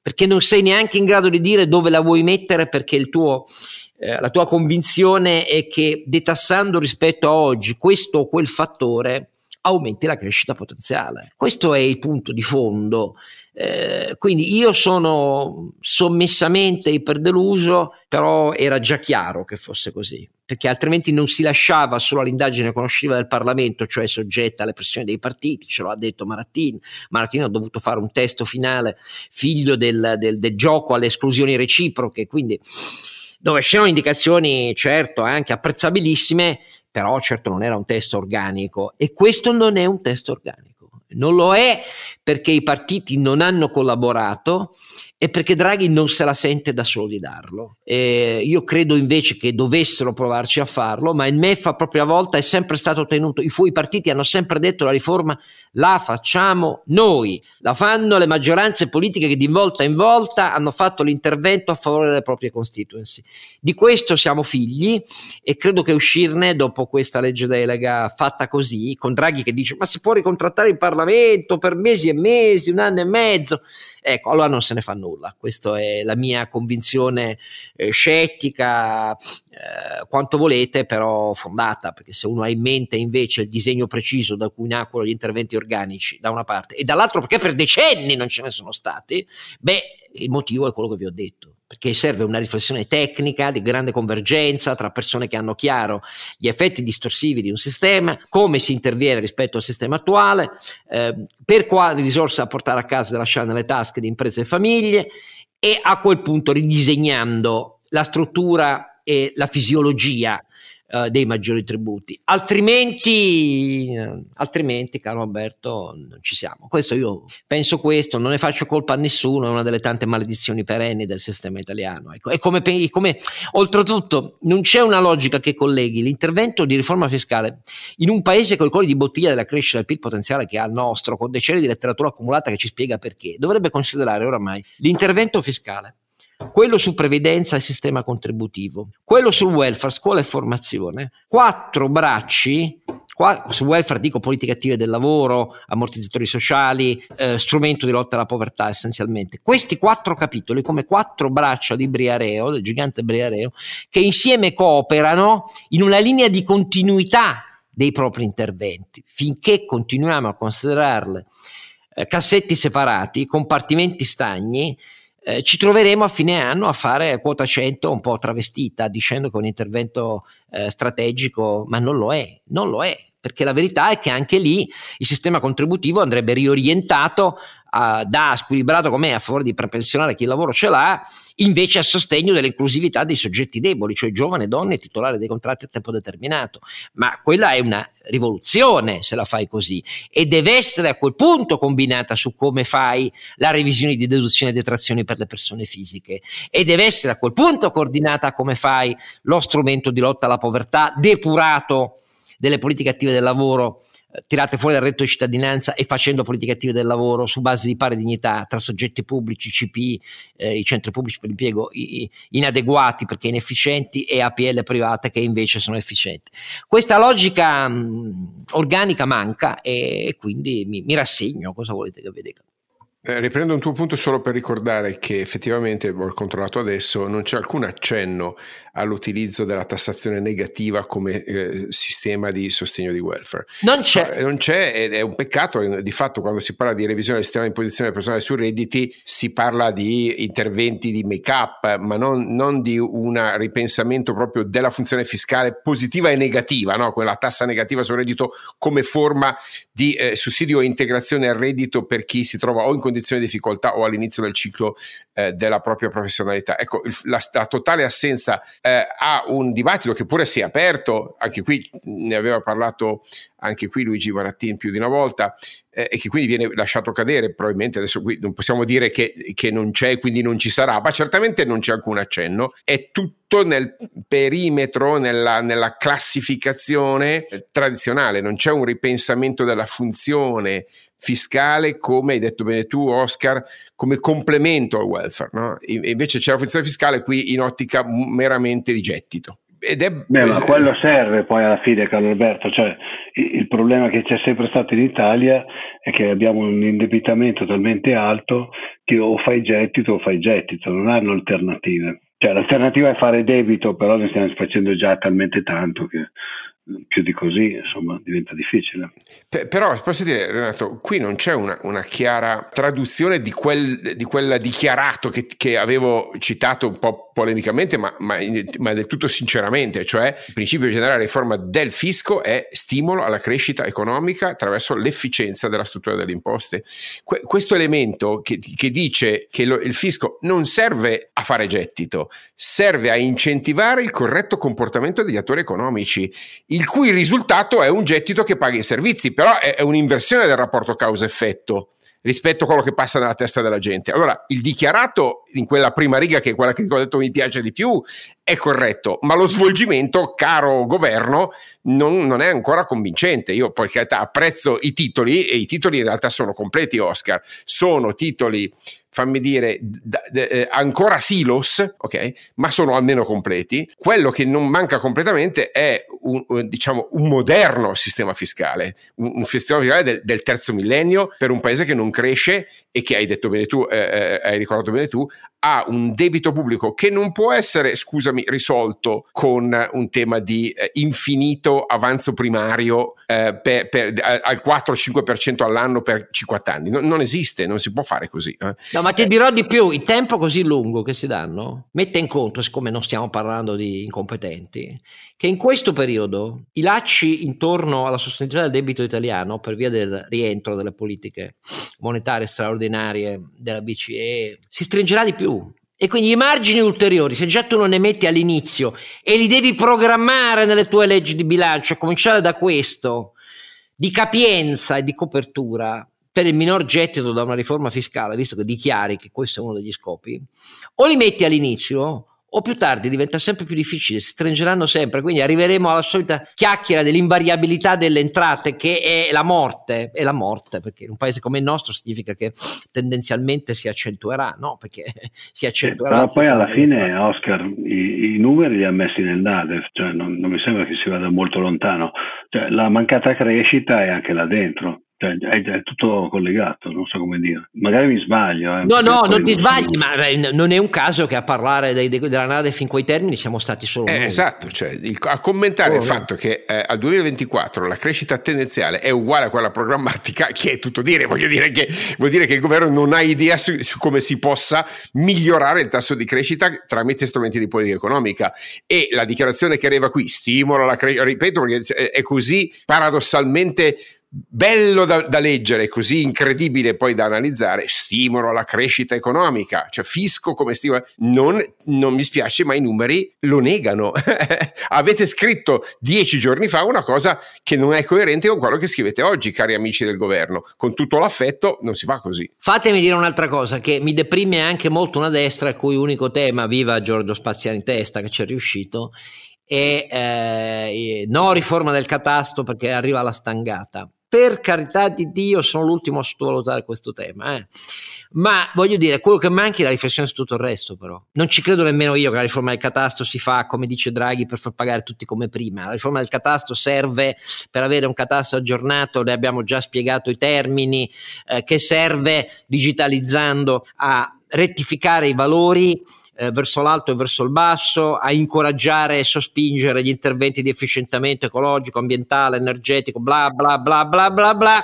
perché non sei neanche in grado di dire dove la vuoi mettere perché tuo, eh, la tua convinzione è che detassando rispetto a oggi questo o quel fattore aumenti la crescita potenziale. Questo è il punto di fondo. Eh, quindi io sono sommessamente iperdeluso, però era già chiaro che fosse così, perché altrimenti non si lasciava solo all'indagine conoscitiva del Parlamento, cioè soggetta alle pressioni dei partiti, ce lo ha detto Marattini. Marattini ha dovuto fare un testo finale figlio del, del, del gioco alle esclusioni reciproche, quindi dove c'erano indicazioni, certo, anche apprezzabilissime, però certo non era un testo organico e questo non è un testo organico. Non lo è perché i partiti non hanno collaborato e perché Draghi non se la sente da solo di darlo. E io credo invece che dovessero provarci a farlo, ma il MEF a propria volta è sempre stato tenuto, i suoi partiti hanno sempre detto la riforma la facciamo noi, la fanno le maggioranze politiche che di volta in volta hanno fatto l'intervento a favore delle proprie constituency. Di questo siamo figli e credo che uscirne dopo questa legge delega fatta così, con Draghi che dice ma si può ricontrattare il Parlamento per mesi e mesi, un anno e mezzo, ecco, allora non se ne fanno nulla. Questa è la mia convinzione eh, scettica, eh, quanto volete, però fondata, perché se uno ha in mente invece il disegno preciso da cui nacquero gli interventi organici da una parte e dall'altro perché per decenni non ce ne sono stati, beh, il motivo è quello che vi ho detto perché serve una riflessione tecnica di grande convergenza tra persone che hanno chiaro gli effetti distorsivi di un sistema, come si interviene rispetto al sistema attuale, eh, per quali risorse portare a casa e lasciare nelle tasche di imprese e famiglie e a quel punto ridisegnando la struttura e la fisiologia uh, dei maggiori tributi. Altrimenti, uh, altrimenti, caro Alberto, non ci siamo. Questo io penso questo, non ne faccio colpa a nessuno, è una delle tante maledizioni perenni del sistema italiano. Ecco, è come, come, oltretutto, non c'è una logica che colleghi l'intervento di riforma fiscale in un paese con i colli di bottiglia della crescita del PIL potenziale che ha il nostro, con decenni di letteratura accumulata che ci spiega perché, dovrebbe considerare oramai l'intervento fiscale quello su previdenza e sistema contributivo, quello sul welfare, scuola e formazione, quattro bracci Qua su welfare dico politiche attive del lavoro, ammortizzatori sociali, eh, strumento di lotta alla povertà essenzialmente. Questi quattro capitoli come quattro braccia di Briareo, del gigante Briareo, che insieme cooperano in una linea di continuità dei propri interventi, finché continuiamo a considerarle eh, cassetti separati, compartimenti stagni, eh, ci troveremo a fine anno a fare quota 100 un po' travestita, dicendo che è un intervento eh, strategico, ma non lo è, non lo è, perché la verità è che anche lì il sistema contributivo andrebbe riorientato uh, da squilibrato com'è a favore di prepensionare chi il lavoro ce l'ha, invece a sostegno dell'inclusività dei soggetti deboli, cioè giovani, donne titolari dei contratti a tempo determinato. Ma quella è una rivoluzione se la fai così e deve essere a quel punto combinata su come fai la revisione di deduzione e detrazioni per le persone fisiche e deve essere a quel punto coordinata a come fai lo strumento di lotta alla povertà depurato delle politiche attive del lavoro tirate fuori dal reddito di cittadinanza e facendo politiche attive del lavoro su base di pari dignità tra soggetti pubblici, CP, eh, i centri pubblici per l'impiego i, i inadeguati perché inefficienti e APL private che invece sono efficienti. Questa logica mh, organica manca e quindi mi, mi rassegno, cosa volete che dica? Eh, riprendo un tuo punto solo per ricordare che effettivamente, ho controllato adesso, non c'è alcun accenno all'utilizzo della tassazione negativa come eh, sistema di sostegno di welfare. Non c'è. Non c'è ed è un peccato, di fatto quando si parla di revisione del sistema di imposizione personale sui redditi si parla di interventi di make-up, ma non, non di un ripensamento proprio della funzione fiscale positiva e negativa, no? quella tassa negativa sul reddito come forma di eh, sussidio e integrazione al reddito per chi si trova o in condizioni di difficoltà o all'inizio del ciclo eh, della propria professionalità. Ecco, il, la, la, totale assenza eh, a un dibattito che pure si è aperto, anche qui ne aveva parlato anche qui Luigi Marattin più di una volta, eh, e che quindi viene lasciato cadere, probabilmente adesso qui non possiamo dire che, che non c'è, quindi non ci sarà, ma certamente non c'è alcun accenno, è tutto nel perimetro, nella, nella classificazione tradizionale, non c'è un ripensamento della funzione fiscale come hai detto bene tu Oscar come complemento al welfare no? invece c'è la funzione fiscale qui in ottica meramente di gettito ed è Beh, ma quello serve poi alla fine Carlo Alberto cioè il, problema che c'è sempre stato in Italia è che abbiamo un indebitamento talmente alto che o fai gettito o fai gettito non hanno alternative. Cioè l'alternativa è fare debito però ne stiamo facendo già talmente tanto che più di così insomma diventa difficile. P- però posso dire Renato, qui non c'è una, una chiara traduzione di quel, di quel dichiarato che, che, avevo citato un po' polemicamente ma, ma, ma, del tutto sinceramente, cioè il principio generale della riforma del fisco è stimolo alla crescita economica attraverso l'efficienza della struttura delle imposte. Que- questo elemento che, che dice che lo, il fisco non serve a fare gettito, serve a incentivare il corretto comportamento degli attori economici il cui risultato è un gettito che paga i servizi, però è, un'inversione del rapporto causa-effetto rispetto a quello che passa nella testa della gente. Allora, il dichiarato in quella prima riga, che è quella che ho detto mi piace di più, è corretto, ma lo svolgimento, caro governo, non, non è ancora convincente. Io poi apprezzo i titoli e i titoli in realtà sono completi, Oscar. Sono titoli fammi dire, d- d- eh, ancora silos, ok? Ma sono almeno completi. Quello che non manca completamente è un, diciamo, un moderno sistema fiscale, un, un sistema fiscale del, del, terzo millennio per un paese che non cresce e che hai detto bene tu, eh, eh hai ricordato bene tu, ha un debito pubblico che non può essere, scusami, risolto con un tema di eh, infinito avanzo primario eh, per, per, al 4-5% all'anno per 50 anni. No, non esiste, non si può fare così. Eh. No, ma ti dirò di più, il tempo così lungo che si danno mette in conto, siccome non stiamo parlando di incompetenti, che in questo periodo i lacci intorno alla sostenibilità del debito italiano per via del rientro delle politiche monetarie straordinarie della BCE si stringerà di più. E quindi i margini ulteriori, se già tu non ne metti all'inizio e li devi programmare nelle tue leggi di bilancio, a cominciare da questo, di capienza e di copertura per il minor gettito da una riforma fiscale, visto che dichiari che questo è uno degli scopi, o li metti all'inizio o più tardi diventa sempre più difficile, si stringeranno sempre, quindi arriveremo alla solita chiacchiera dell'invariabilità delle entrate che è la morte, è la morte, perché in un paese come il nostro significa che tendenzialmente si accentuerà, no? Perché si accentuerà. Però poi alla fine, Oscar, i, i numeri li ha messi nel NADEF, cioè non, non, mi sembra che si vada molto lontano, cioè, la mancata crescita è anche là dentro. Cioè, è, è, tutto collegato, non so come dire. Magari mi sbaglio. Eh, no, no, non ti sbagli, ma non è un caso che a parlare dei, della nave fin quei termini siamo stati solo eh, noi. Esatto, cioè, il, a commentare oh, il fatto che eh, al 2024 la crescita tendenziale è uguale a quella programmatica, che è tutto dire, voglio dire che, vuol dire che il governo non ha idea su, su come si possa migliorare il tasso di crescita tramite strumenti di politica economica. E la dichiarazione che arriva qui stimola la crescita, ripeto, perché è così paradossalmente bello da, da, leggere, così incredibile poi da analizzare, stimolo alla crescita economica, cioè fisco come stimolo, non, non mi spiace ma i numeri lo negano. Avete scritto dieci giorni fa una cosa che non è coerente con quello che scrivete oggi, cari amici del governo. Con tutto l'affetto non si fa così. Fatemi dire un'altra cosa che mi deprime anche molto una destra a cui unico tema, viva Giorgio Spaziani in testa che ci è riuscito, e eh, no riforma del catasto perché arriva la stangata per carità di Dio sono l'ultimo a sottovalutare questo tema, eh. ma voglio dire, quello che manca è la riflessione su tutto il resto però. Non ci credo nemmeno io che la riforma del catasto si fa, come dice Draghi, per far pagare tutti come prima. La riforma del catasto serve per avere un catasto aggiornato, ne abbiamo già spiegato i termini, eh, che serve digitalizzando a rettificare i valori eh, verso l'alto e verso il basso, a incoraggiare e sospingere gli interventi di efficientamento ecologico, ambientale, energetico, bla bla bla bla bla bla.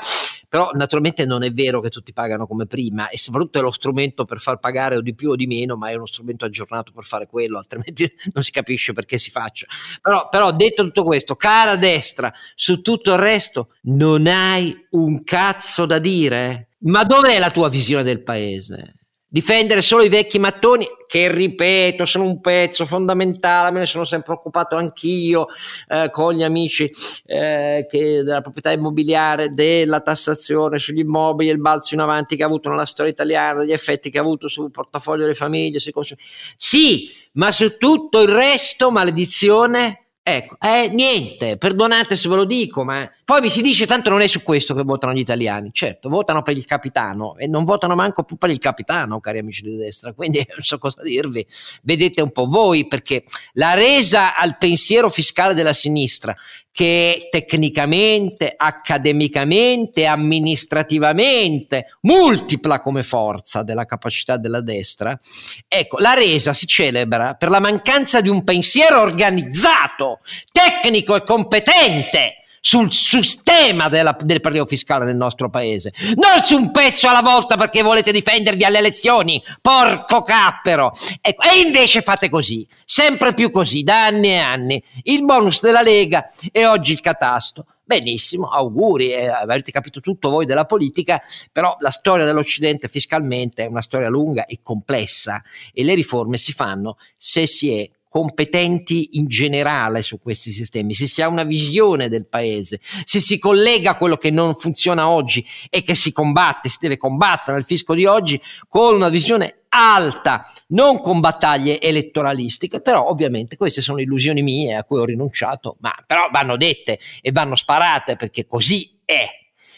Però naturalmente non è vero che tutti pagano come prima e soprattutto è lo strumento per far pagare o di più o di meno, ma è uno strumento aggiornato per fare quello, altrimenti non si capisce perché si faccia. Però, però detto tutto questo, cara destra, su tutto il resto non hai un cazzo da dire? Ma dov'è la tua visione del paese? Difendere solo i vecchi mattoni, che ripeto, sono un pezzo fondamentale, me ne sono sempre occupato anch'io eh, con gli amici eh, che, della proprietà immobiliare, della tassazione sugli immobili, il balzo in avanti che ha avuto nella storia italiana, degli effetti che ha avuto sul portafoglio delle famiglie. Sui consumi. Sì, ma su tutto il resto, maledizione, Ecco, eh, niente, perdonate se ve lo dico, ma poi mi si dice tanto non è su questo che votano gli italiani. Certo, votano per il capitano e non votano manco più per il capitano, cari amici di destra. Quindi non so cosa dirvi. Vedete un po' voi, perché la resa al pensiero fiscale della sinistra, che tecnicamente, accademicamente, amministrativamente multipla come forza della capacità della destra, ecco, la resa si celebra per la mancanza di un pensiero organizzato, tecnico e competente sul sistema della, del partito fiscale nel nostro paese, non su un pezzo alla volta perché volete difendervi alle elezioni, porco cappero. Ecco, e invece fate così, sempre più così, da anni e anni. Il bonus della Lega e oggi il catasto. Benissimo, auguri, eh, avete capito tutto voi della politica, però la storia dell'Occidente fiscalmente è una storia lunga e complessa e le riforme si fanno se si è competenti in generale su questi sistemi, se si ha una visione del paese, se si collega a quello che non funziona oggi e che si combatte, si deve combattere nel fisco di oggi con una visione alta, non con battaglie elettoralistiche, però ovviamente queste sono illusioni mie a cui ho rinunciato, ma però vanno dette e vanno sparate perché così è.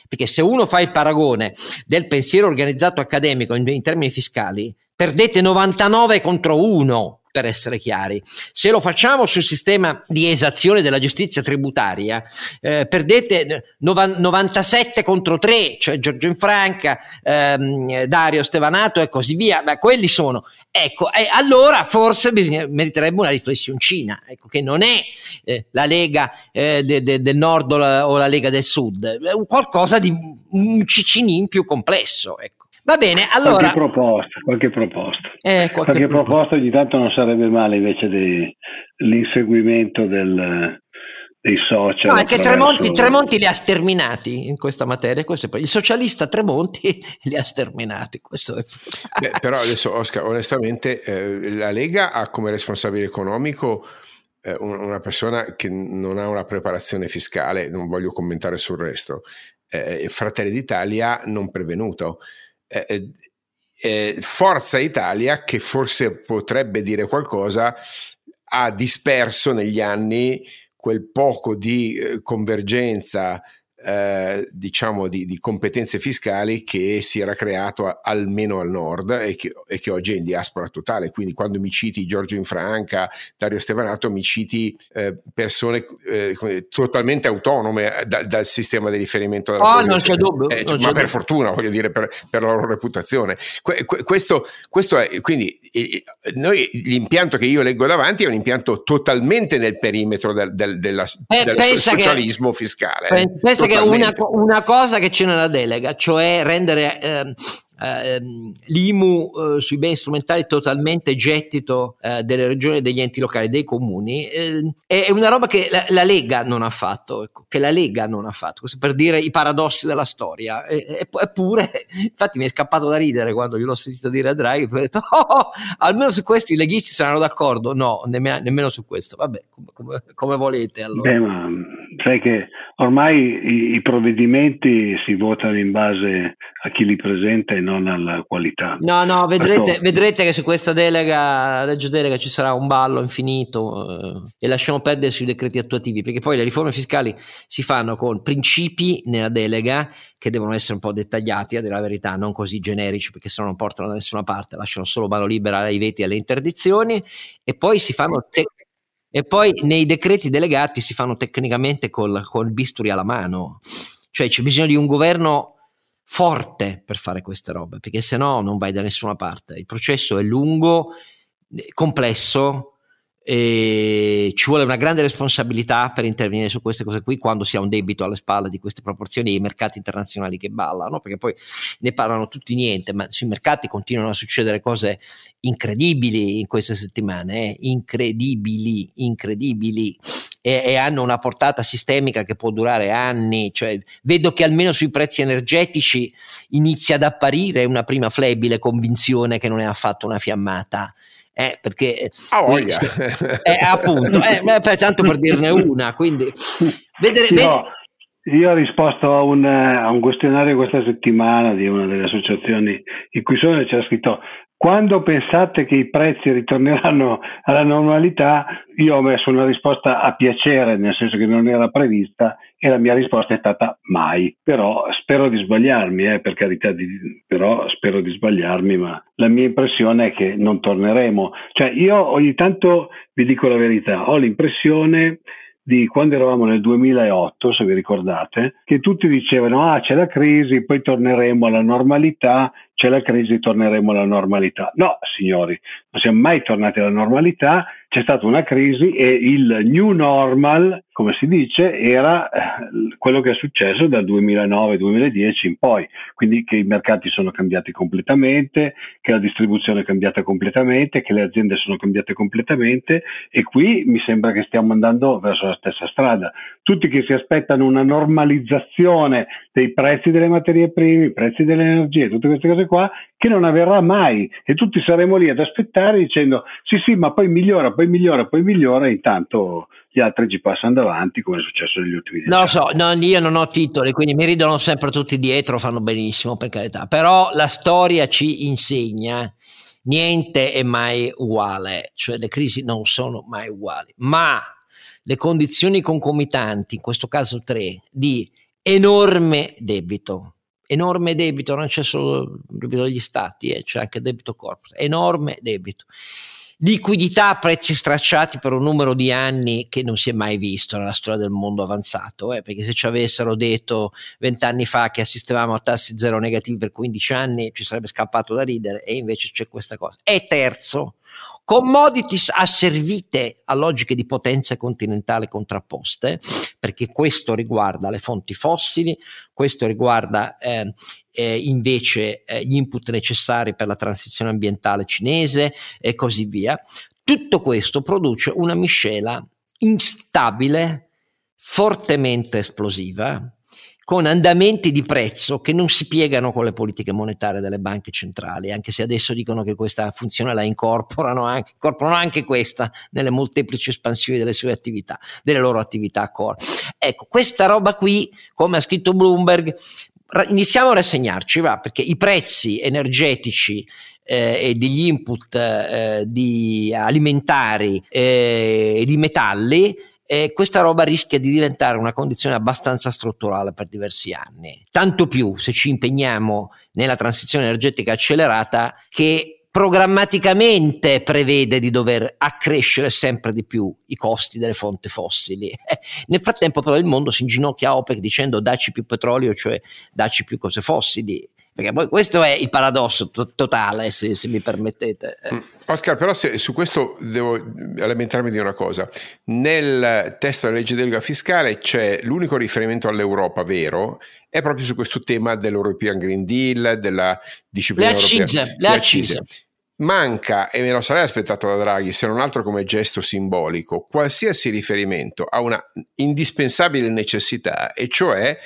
Perché se uno fa il paragone del pensiero organizzato accademico in, in termini fiscali, perdete 99 contro 1 per essere chiari. Se lo facciamo sul sistema di esazione della giustizia tributaria, eh, perdete 97 contro 3, cioè Giorgio Infranca, ehm, Dario Stevanato e così via, ma quelli sono. Ecco, e allora forse bisogna, meriterebbe una riflessioncina, ecco, che non è eh, la Lega eh, de, de, del Nord o la, o la, Lega del Sud, è qualcosa di un cicinin più complesso. Ecco. Va bene, allora... Qualche proposta, qualche proposta. Eh, qualche, qualche proposta ogni tanto non sarebbe male invece dell'inseguimento del, dei social. No, è che Tremonti, Tremonti, li ha sterminati in questa materia. Questo il socialista Tremonti li ha sterminati. È... Beh, però adesso, Oscar, onestamente, eh, la Lega ha come responsabile economico eh, una persona che non ha una preparazione fiscale, non voglio commentare sul resto. Eh, Fratelli d'Italia non prevenuto. Eh, eh, eh, Forza Italia, che forse potrebbe dire qualcosa, ha disperso negli anni quel poco di eh, convergenza eh, diciamo di, di, competenze fiscali che si era creato a, almeno al nord e che, e che, oggi è in diaspora totale. Quindi quando mi citi Giorgio Infranca, Dario Stevanato, mi citi eh, persone eh, totalmente autonome da, dal sistema di riferimento della oh, non c'è dubbio. Eh, non ma c'è per fortuna, voglio dire, per, per la loro reputazione. Que, que, questo, questo, è quindi noi, l'impianto che io leggo davanti è un impianto totalmente nel perimetro del, del, della, eh, del socialismo che, fiscale. Pensa che una, una, cosa che c'è nella delega, cioè rendere eh, eh, l'IMU eh, sui beni strumentali totalmente gettito eh, delle regioni, degli enti locali, dei comuni, eh, è una roba che la, la, Lega non ha fatto, ecco, che la Lega non ha fatto, questo per dire i paradossi della storia. Eppure, infatti mi è scappato da ridere quando gliel'ho sentito dire a Draghi, ho detto, oh, oh, almeno su questo i leghisti saranno d'accordo, no, nemmeno, nemmeno su questo, vabbè, come, come, come volete allora. Beh, ma sai che ormai i, i, provvedimenti si votano in base a chi li presenta e non alla qualità. No, no, vedrete, vedrete che su questa delega, legge delega, ci sarà un ballo infinito eh, e lasciamo perdere sui decreti attuativi, perché poi le riforme fiscali si fanno con principi nella delega che devono essere un po' dettagliati, a dire la verità, non così generici, perché se no non portano da nessuna parte, lasciano solo mano libera ai veti e alle interdizioni, e poi si fanno te- e poi nei decreti delegati si fanno tecnicamente col, col bisturi alla mano, cioè c'è bisogno di un governo forte per fare queste robe, perché se no non vai da nessuna parte. Il processo è lungo, complesso, e ci vuole una grande responsabilità per intervenire su queste cose qui quando si ha un debito alle spalle di queste proporzioni e i mercati internazionali che ballano, perché poi ne parlano tutti niente, ma sui mercati continuano a succedere cose incredibili in queste settimane, eh? incredibili, incredibili. E, e, hanno una portata sistemica che può durare anni, cioè, vedo che almeno sui prezzi energetici inizia ad apparire una prima flebile convinzione che non è affatto una fiammata eh, perché ah, voglia. Eh, appunto, eh, beh, tanto per dirne una, quindi vedere, io, io ho risposto a un, a un, questionario questa settimana di una delle associazioni in cui sono e c'era scritto quando pensate che i prezzi ritorneranno alla normalità, io ho messo una risposta a piacere, nel senso che non era prevista, e la mia risposta è stata mai. Però spero di sbagliarmi, eh, per carità, di, però spero di sbagliarmi, ma la mia impressione è che non torneremo. Cioè, io ogni tanto vi dico la verità, ho l'impressione di quando eravamo nel 2008, se vi ricordate, che tutti dicevano ah c'è la crisi, poi torneremo alla normalità, c'è la crisi, torneremo alla normalità. No, signori, non siamo mai tornati alla normalità, c'è stata una crisi e il new normal, come si dice, era eh, quello che è successo dal 2009-2010 in poi, quindi che i mercati sono cambiati completamente, che la distribuzione è cambiata completamente, che le aziende sono cambiate completamente e qui mi sembra che stiamo andando verso la stessa strada. Tutti che si aspettano una normalizzazione dei prezzi delle materie prime, i prezzi delle energie, tutte queste cose qua, che non avverrà mai. E tutti saremo lì ad aspettare dicendo sì sì ma poi migliora, poi migliora, poi migliora e intanto gli altri ci passano davanti come è successo negli ultimi anni. Non lo so, no, io non ho titoli, quindi mi ridono sempre tutti dietro, fanno benissimo per carità, però la storia ci insegna niente è mai uguale, cioè le crisi non sono mai uguali, ma le condizioni concomitanti, in questo caso tre, di enorme debito, enorme debito, non c'è solo il debito degli stati, eh, c'è anche debito corpo, enorme debito. Liquidità a prezzi stracciati per un numero di anni che non si è mai visto nella storia del mondo avanzato, eh, perché se ci avessero detto vent'anni fa che assistevamo a tassi zero negativi per 15 anni ci sarebbe scappato da ridere e invece c'è questa cosa. E terzo, commodities asservite a logiche di potenza continentale contrapposte, perché questo riguarda le fonti fossili, questo riguarda eh, eh, invece eh, gli input necessari per la transizione ambientale cinese e così via. Tutto questo produce una miscela instabile, fortemente esplosiva, con andamenti di prezzo che non si piegano con le politiche monetarie delle banche centrali, anche se adesso dicono che questa funzione la incorporano anche, incorporano anche questa nelle molteplici espansioni delle sue attività, delle loro attività core. Ecco, questa roba qui, come ha scritto Bloomberg, iniziamo a rassegnarci, va, perché i prezzi energetici eh, e degli input eh, di alimentari eh, e di metalli e questa roba rischia di diventare una condizione abbastanza strutturale per diversi anni. Tanto più se ci impegniamo nella transizione energetica accelerata che programmaticamente prevede di dover accrescere sempre di più i costi delle fonti fossili. Nel frattempo però il mondo si inginocchia a OPEC dicendo dacci più petrolio, cioè dacci più cose fossili. Perché poi questo è il paradosso to- totale, se, se, mi permettete. Mm. Oscar, però se, su questo devo lamentarmi di una cosa. Nel testo della legge delega fiscale c'è l'unico riferimento all'Europa vero, è proprio su questo tema dell'European Green Deal, della disciplina le accise, europea. Le accise. Manca, e me lo sarei aspettato da Draghi, se non altro come gesto simbolico, qualsiasi riferimento a una indispensabile necessità, e cioè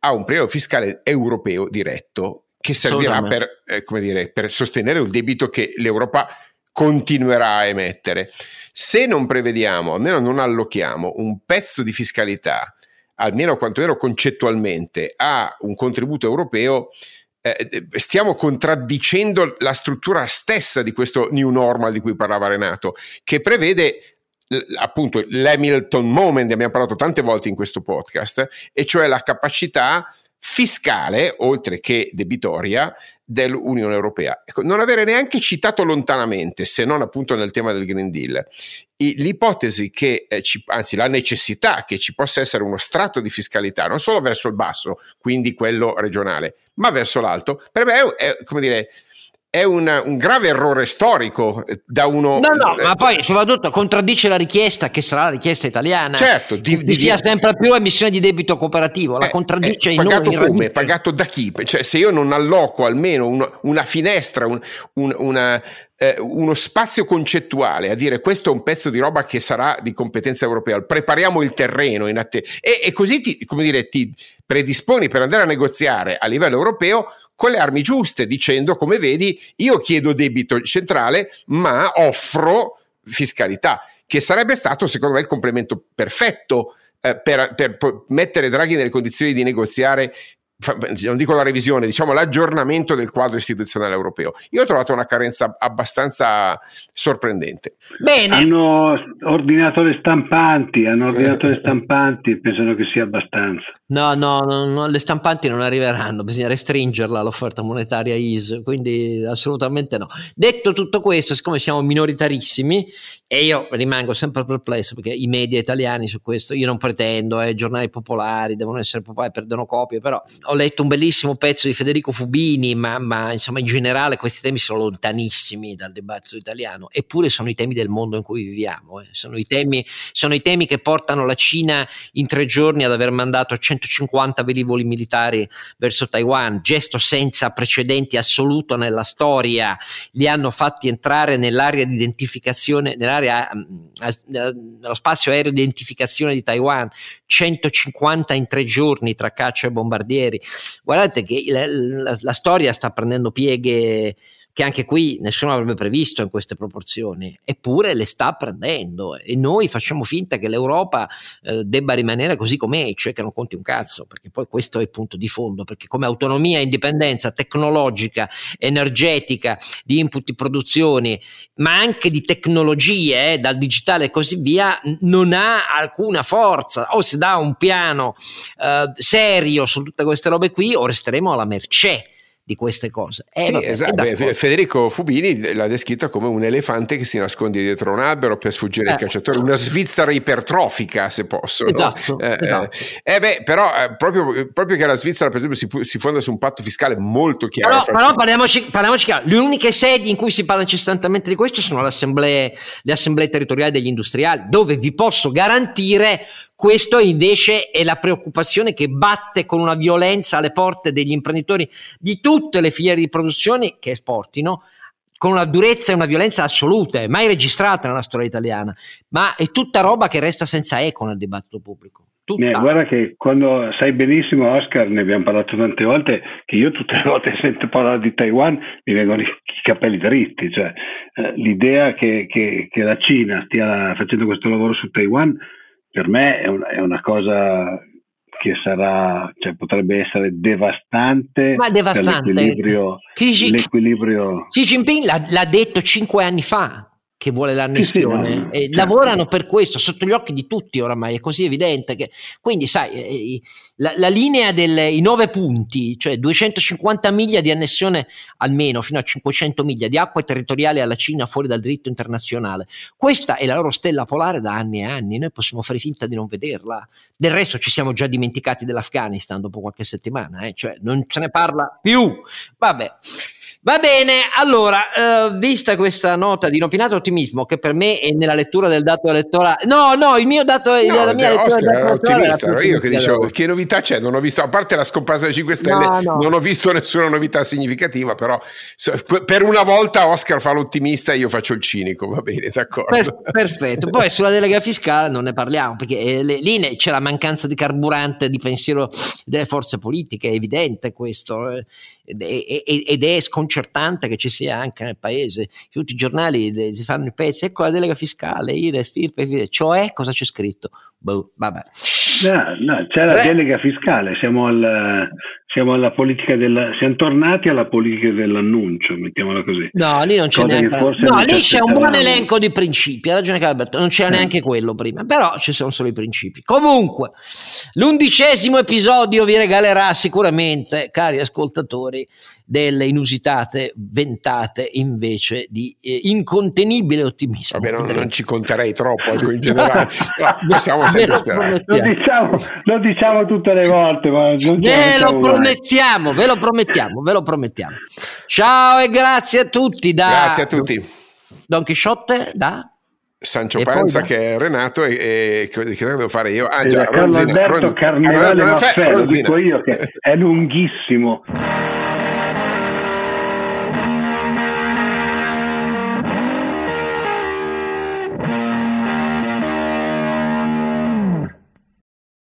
a un prelievo fiscale europeo diretto che servirà per, eh, dire, per sostenere il debito che l'Europa continuerà a emettere. Se non prevediamo, almeno non allochiamo un pezzo di fiscalità, almeno quantomeno concettualmente, a un contributo europeo, eh, stiamo contraddicendo la struttura stessa di questo new normal di cui parlava Renato, che prevede appunto l'Hamilton moment, abbiamo parlato tante volte in questo podcast, e cioè la capacità fiscale, oltre che debitoria, dell'Unione Europea. Ecco, non avere neanche citato lontanamente, se non appunto nel tema del Green Deal, l'ipotesi che, eh, ci, anzi la necessità che ci possa essere uno strato di fiscalità, non solo verso il basso, quindi quello regionale, ma verso l'alto, per me è, è come dire, è un, un, grave errore storico eh, da uno. No, no, ma poi soprattutto contraddice la richiesta che sarà la richiesta italiana. Certo, di, di sia sempre più emissione di debito cooperativo. La eh, contraddice eh, in Pagato come? Pagato da chi? Cioè, se io non alloco almeno un, una finestra, un, una, eh, uno spazio concettuale a dire questo è un pezzo di roba che sarà di competenza europea, prepariamo il terreno in att- e, e così ti, come dire, ti predisponi per andare a negoziare a livello europeo con le armi giuste, dicendo come vedi io chiedo debito centrale ma offro fiscalità, che sarebbe stato secondo me il complemento perfetto eh, per, per, mettere Draghi nelle condizioni di negoziare non dico la revisione, diciamo l'aggiornamento del quadro istituzionale europeo. Io ho trovato una carenza abbastanza sorprendente. Bene. Hanno ordinato le stampanti, hanno ordinato le stampanti pensano che sia abbastanza. No, no, no, no, le stampanti non arriveranno, bisogna restringerla l'offerta monetaria IS, quindi assolutamente no. Detto tutto questo, siccome siamo minoritarissimi e io rimango sempre perplesso perché i media italiani su questo, io non pretendo, eh, giornali popolari devono essere popolari, perdono copie, però ho letto un bellissimo pezzo di Federico Fubini, ma, ma, insomma in generale questi temi sono lontanissimi dal dibattito italiano, eppure sono i temi del mondo in cui viviamo, eh. sono, i temi, sono, i temi, che portano la Cina in tre giorni ad aver mandato 150 velivoli militari verso Taiwan, gesto senza precedenti assoluto nella storia, li hanno fatti entrare nell'area di identificazione, nell'area, mm, nello spazio aereo di identificazione di Taiwan, 150 in tre giorni tra caccia e bombardieri. Guardate che la, la, la storia sta prendendo pieghe che anche qui nessuno avrebbe previsto in queste proporzioni, eppure le sta prendendo e noi facciamo finta che l'Europa eh, debba rimanere così com'è, cioè che non conti un cazzo, perché poi questo è il punto di fondo, perché come autonomia indipendenza tecnologica, energetica, di input di produzioni, ma anche di tecnologie, eh, dal digitale e così via, non ha alcuna forza, o si dà un piano eh, serio su tutte queste robe qui o resteremo alla mercé di queste cose. Eh, sì, vabbè, esatto. Federico Fubini l'ha descritta come un elefante che si nasconde dietro un albero per sfuggire eh. ai cacciatori, una Svizzera ipertrofica se posso. Esatto, no? eh, esatto. Eh, eh beh, però eh, proprio, proprio, che la Svizzera per esempio si, si, fonda su un patto fiscale molto chiaro. Però, però parliamoci, parliamoci chiaro, le uniche sedi in cui si parla incessantemente di questo sono le assemblee, le assemblee territoriali degli industriali, dove vi posso garantire questo invece è la preoccupazione che batte con una violenza alle porte degli imprenditori di tutte le filiere di produzione che esportino, con una durezza e una violenza assolute, mai registrata nella storia italiana, ma è tutta roba che resta senza eco nel dibattito pubblico. Eh, guarda che quando sai benissimo Oscar, ne abbiamo parlato tante volte, che io tutte le volte sento parlare di Taiwan mi vengono i, i capelli dritti, cioè eh, l'idea che, che, che, la Cina stia facendo questo lavoro su Taiwan per me è, un, è una cosa che sarà, cioè potrebbe essere devastante, Ma devastante. l'equilibrio. Xi, l'equilibrio... Xi Jinping l'ha, l'ha detto cinque anni fa che vuole l'annessione sì, sì, no, e certo. lavorano per questo sotto gli occhi di tutti oramai è così evidente che quindi sai eh, la, la linea dei nove punti cioè 250 miglia di annessione almeno fino a 500 miglia di acque territoriali alla Cina fuori dal diritto internazionale questa è la loro stella polare da anni e anni noi possiamo fare finta di non vederla del resto ci siamo già dimenticati dell'Afghanistan dopo qualche settimana eh? cioè non se ne parla più vabbè Va bene, allora, eh, vista questa nota di inopinato ottimismo, che per me è nella lettura del dato elettorale, no, no, il mio dato, no, la mia lettura Oscar, del dato ottimista, ero io che dicevo, che novità c'è? Non ho visto, a parte la scomparsa delle 5 Stelle, no, no. non ho visto nessuna novità significativa, però per una volta Oscar fa l'ottimista e io faccio il cinico, va bene, d'accordo. Per, perfetto, poi sulla delega fiscale non ne parliamo, perché eh, lì c'è la mancanza di carburante, di pensiero delle forze politiche, è evidente questo. Eh ed è sconcertante che ci sia anche nel paese. Tutti i giornali si fanno i pezzi, ecco la delega fiscale, IRES, FIRP, cioè cosa c'è scritto? Boh, vabbè. No, no, c'è la Beh. delega fiscale, siamo, al, siamo, alla politica del, siamo tornati alla politica dell'annuncio, mettiamola così. No, lì non c'è Cosa neanche. No, lì c'è un buon elenco di principi, ha ragione Calberto, non c'era eh. neanche quello prima, però ci sono solo i principi. Comunque, l'undicesimo episodio vi regalerà sicuramente, cari ascoltatori, delle inusitate ventate invece di eh, incontenibile ottimismo. Vabbè, non, non, ci conterei troppo ecco, in generale, no, possiamo sempre sperare. Lo diciamo, lo diciamo, tutte le volte, ma non ve lo promettiamo, ve lo promettiamo, ve lo promettiamo. Ciao e grazie a tutti. Da grazie a tutti. Don Chisciotte da Sancio e Panza poi, che è Renato e, e che, che devo fare io? Ah già, Carlo Ronzina, Alberto Ron, Carnevale Maffè, lo dico io che è lunghissimo.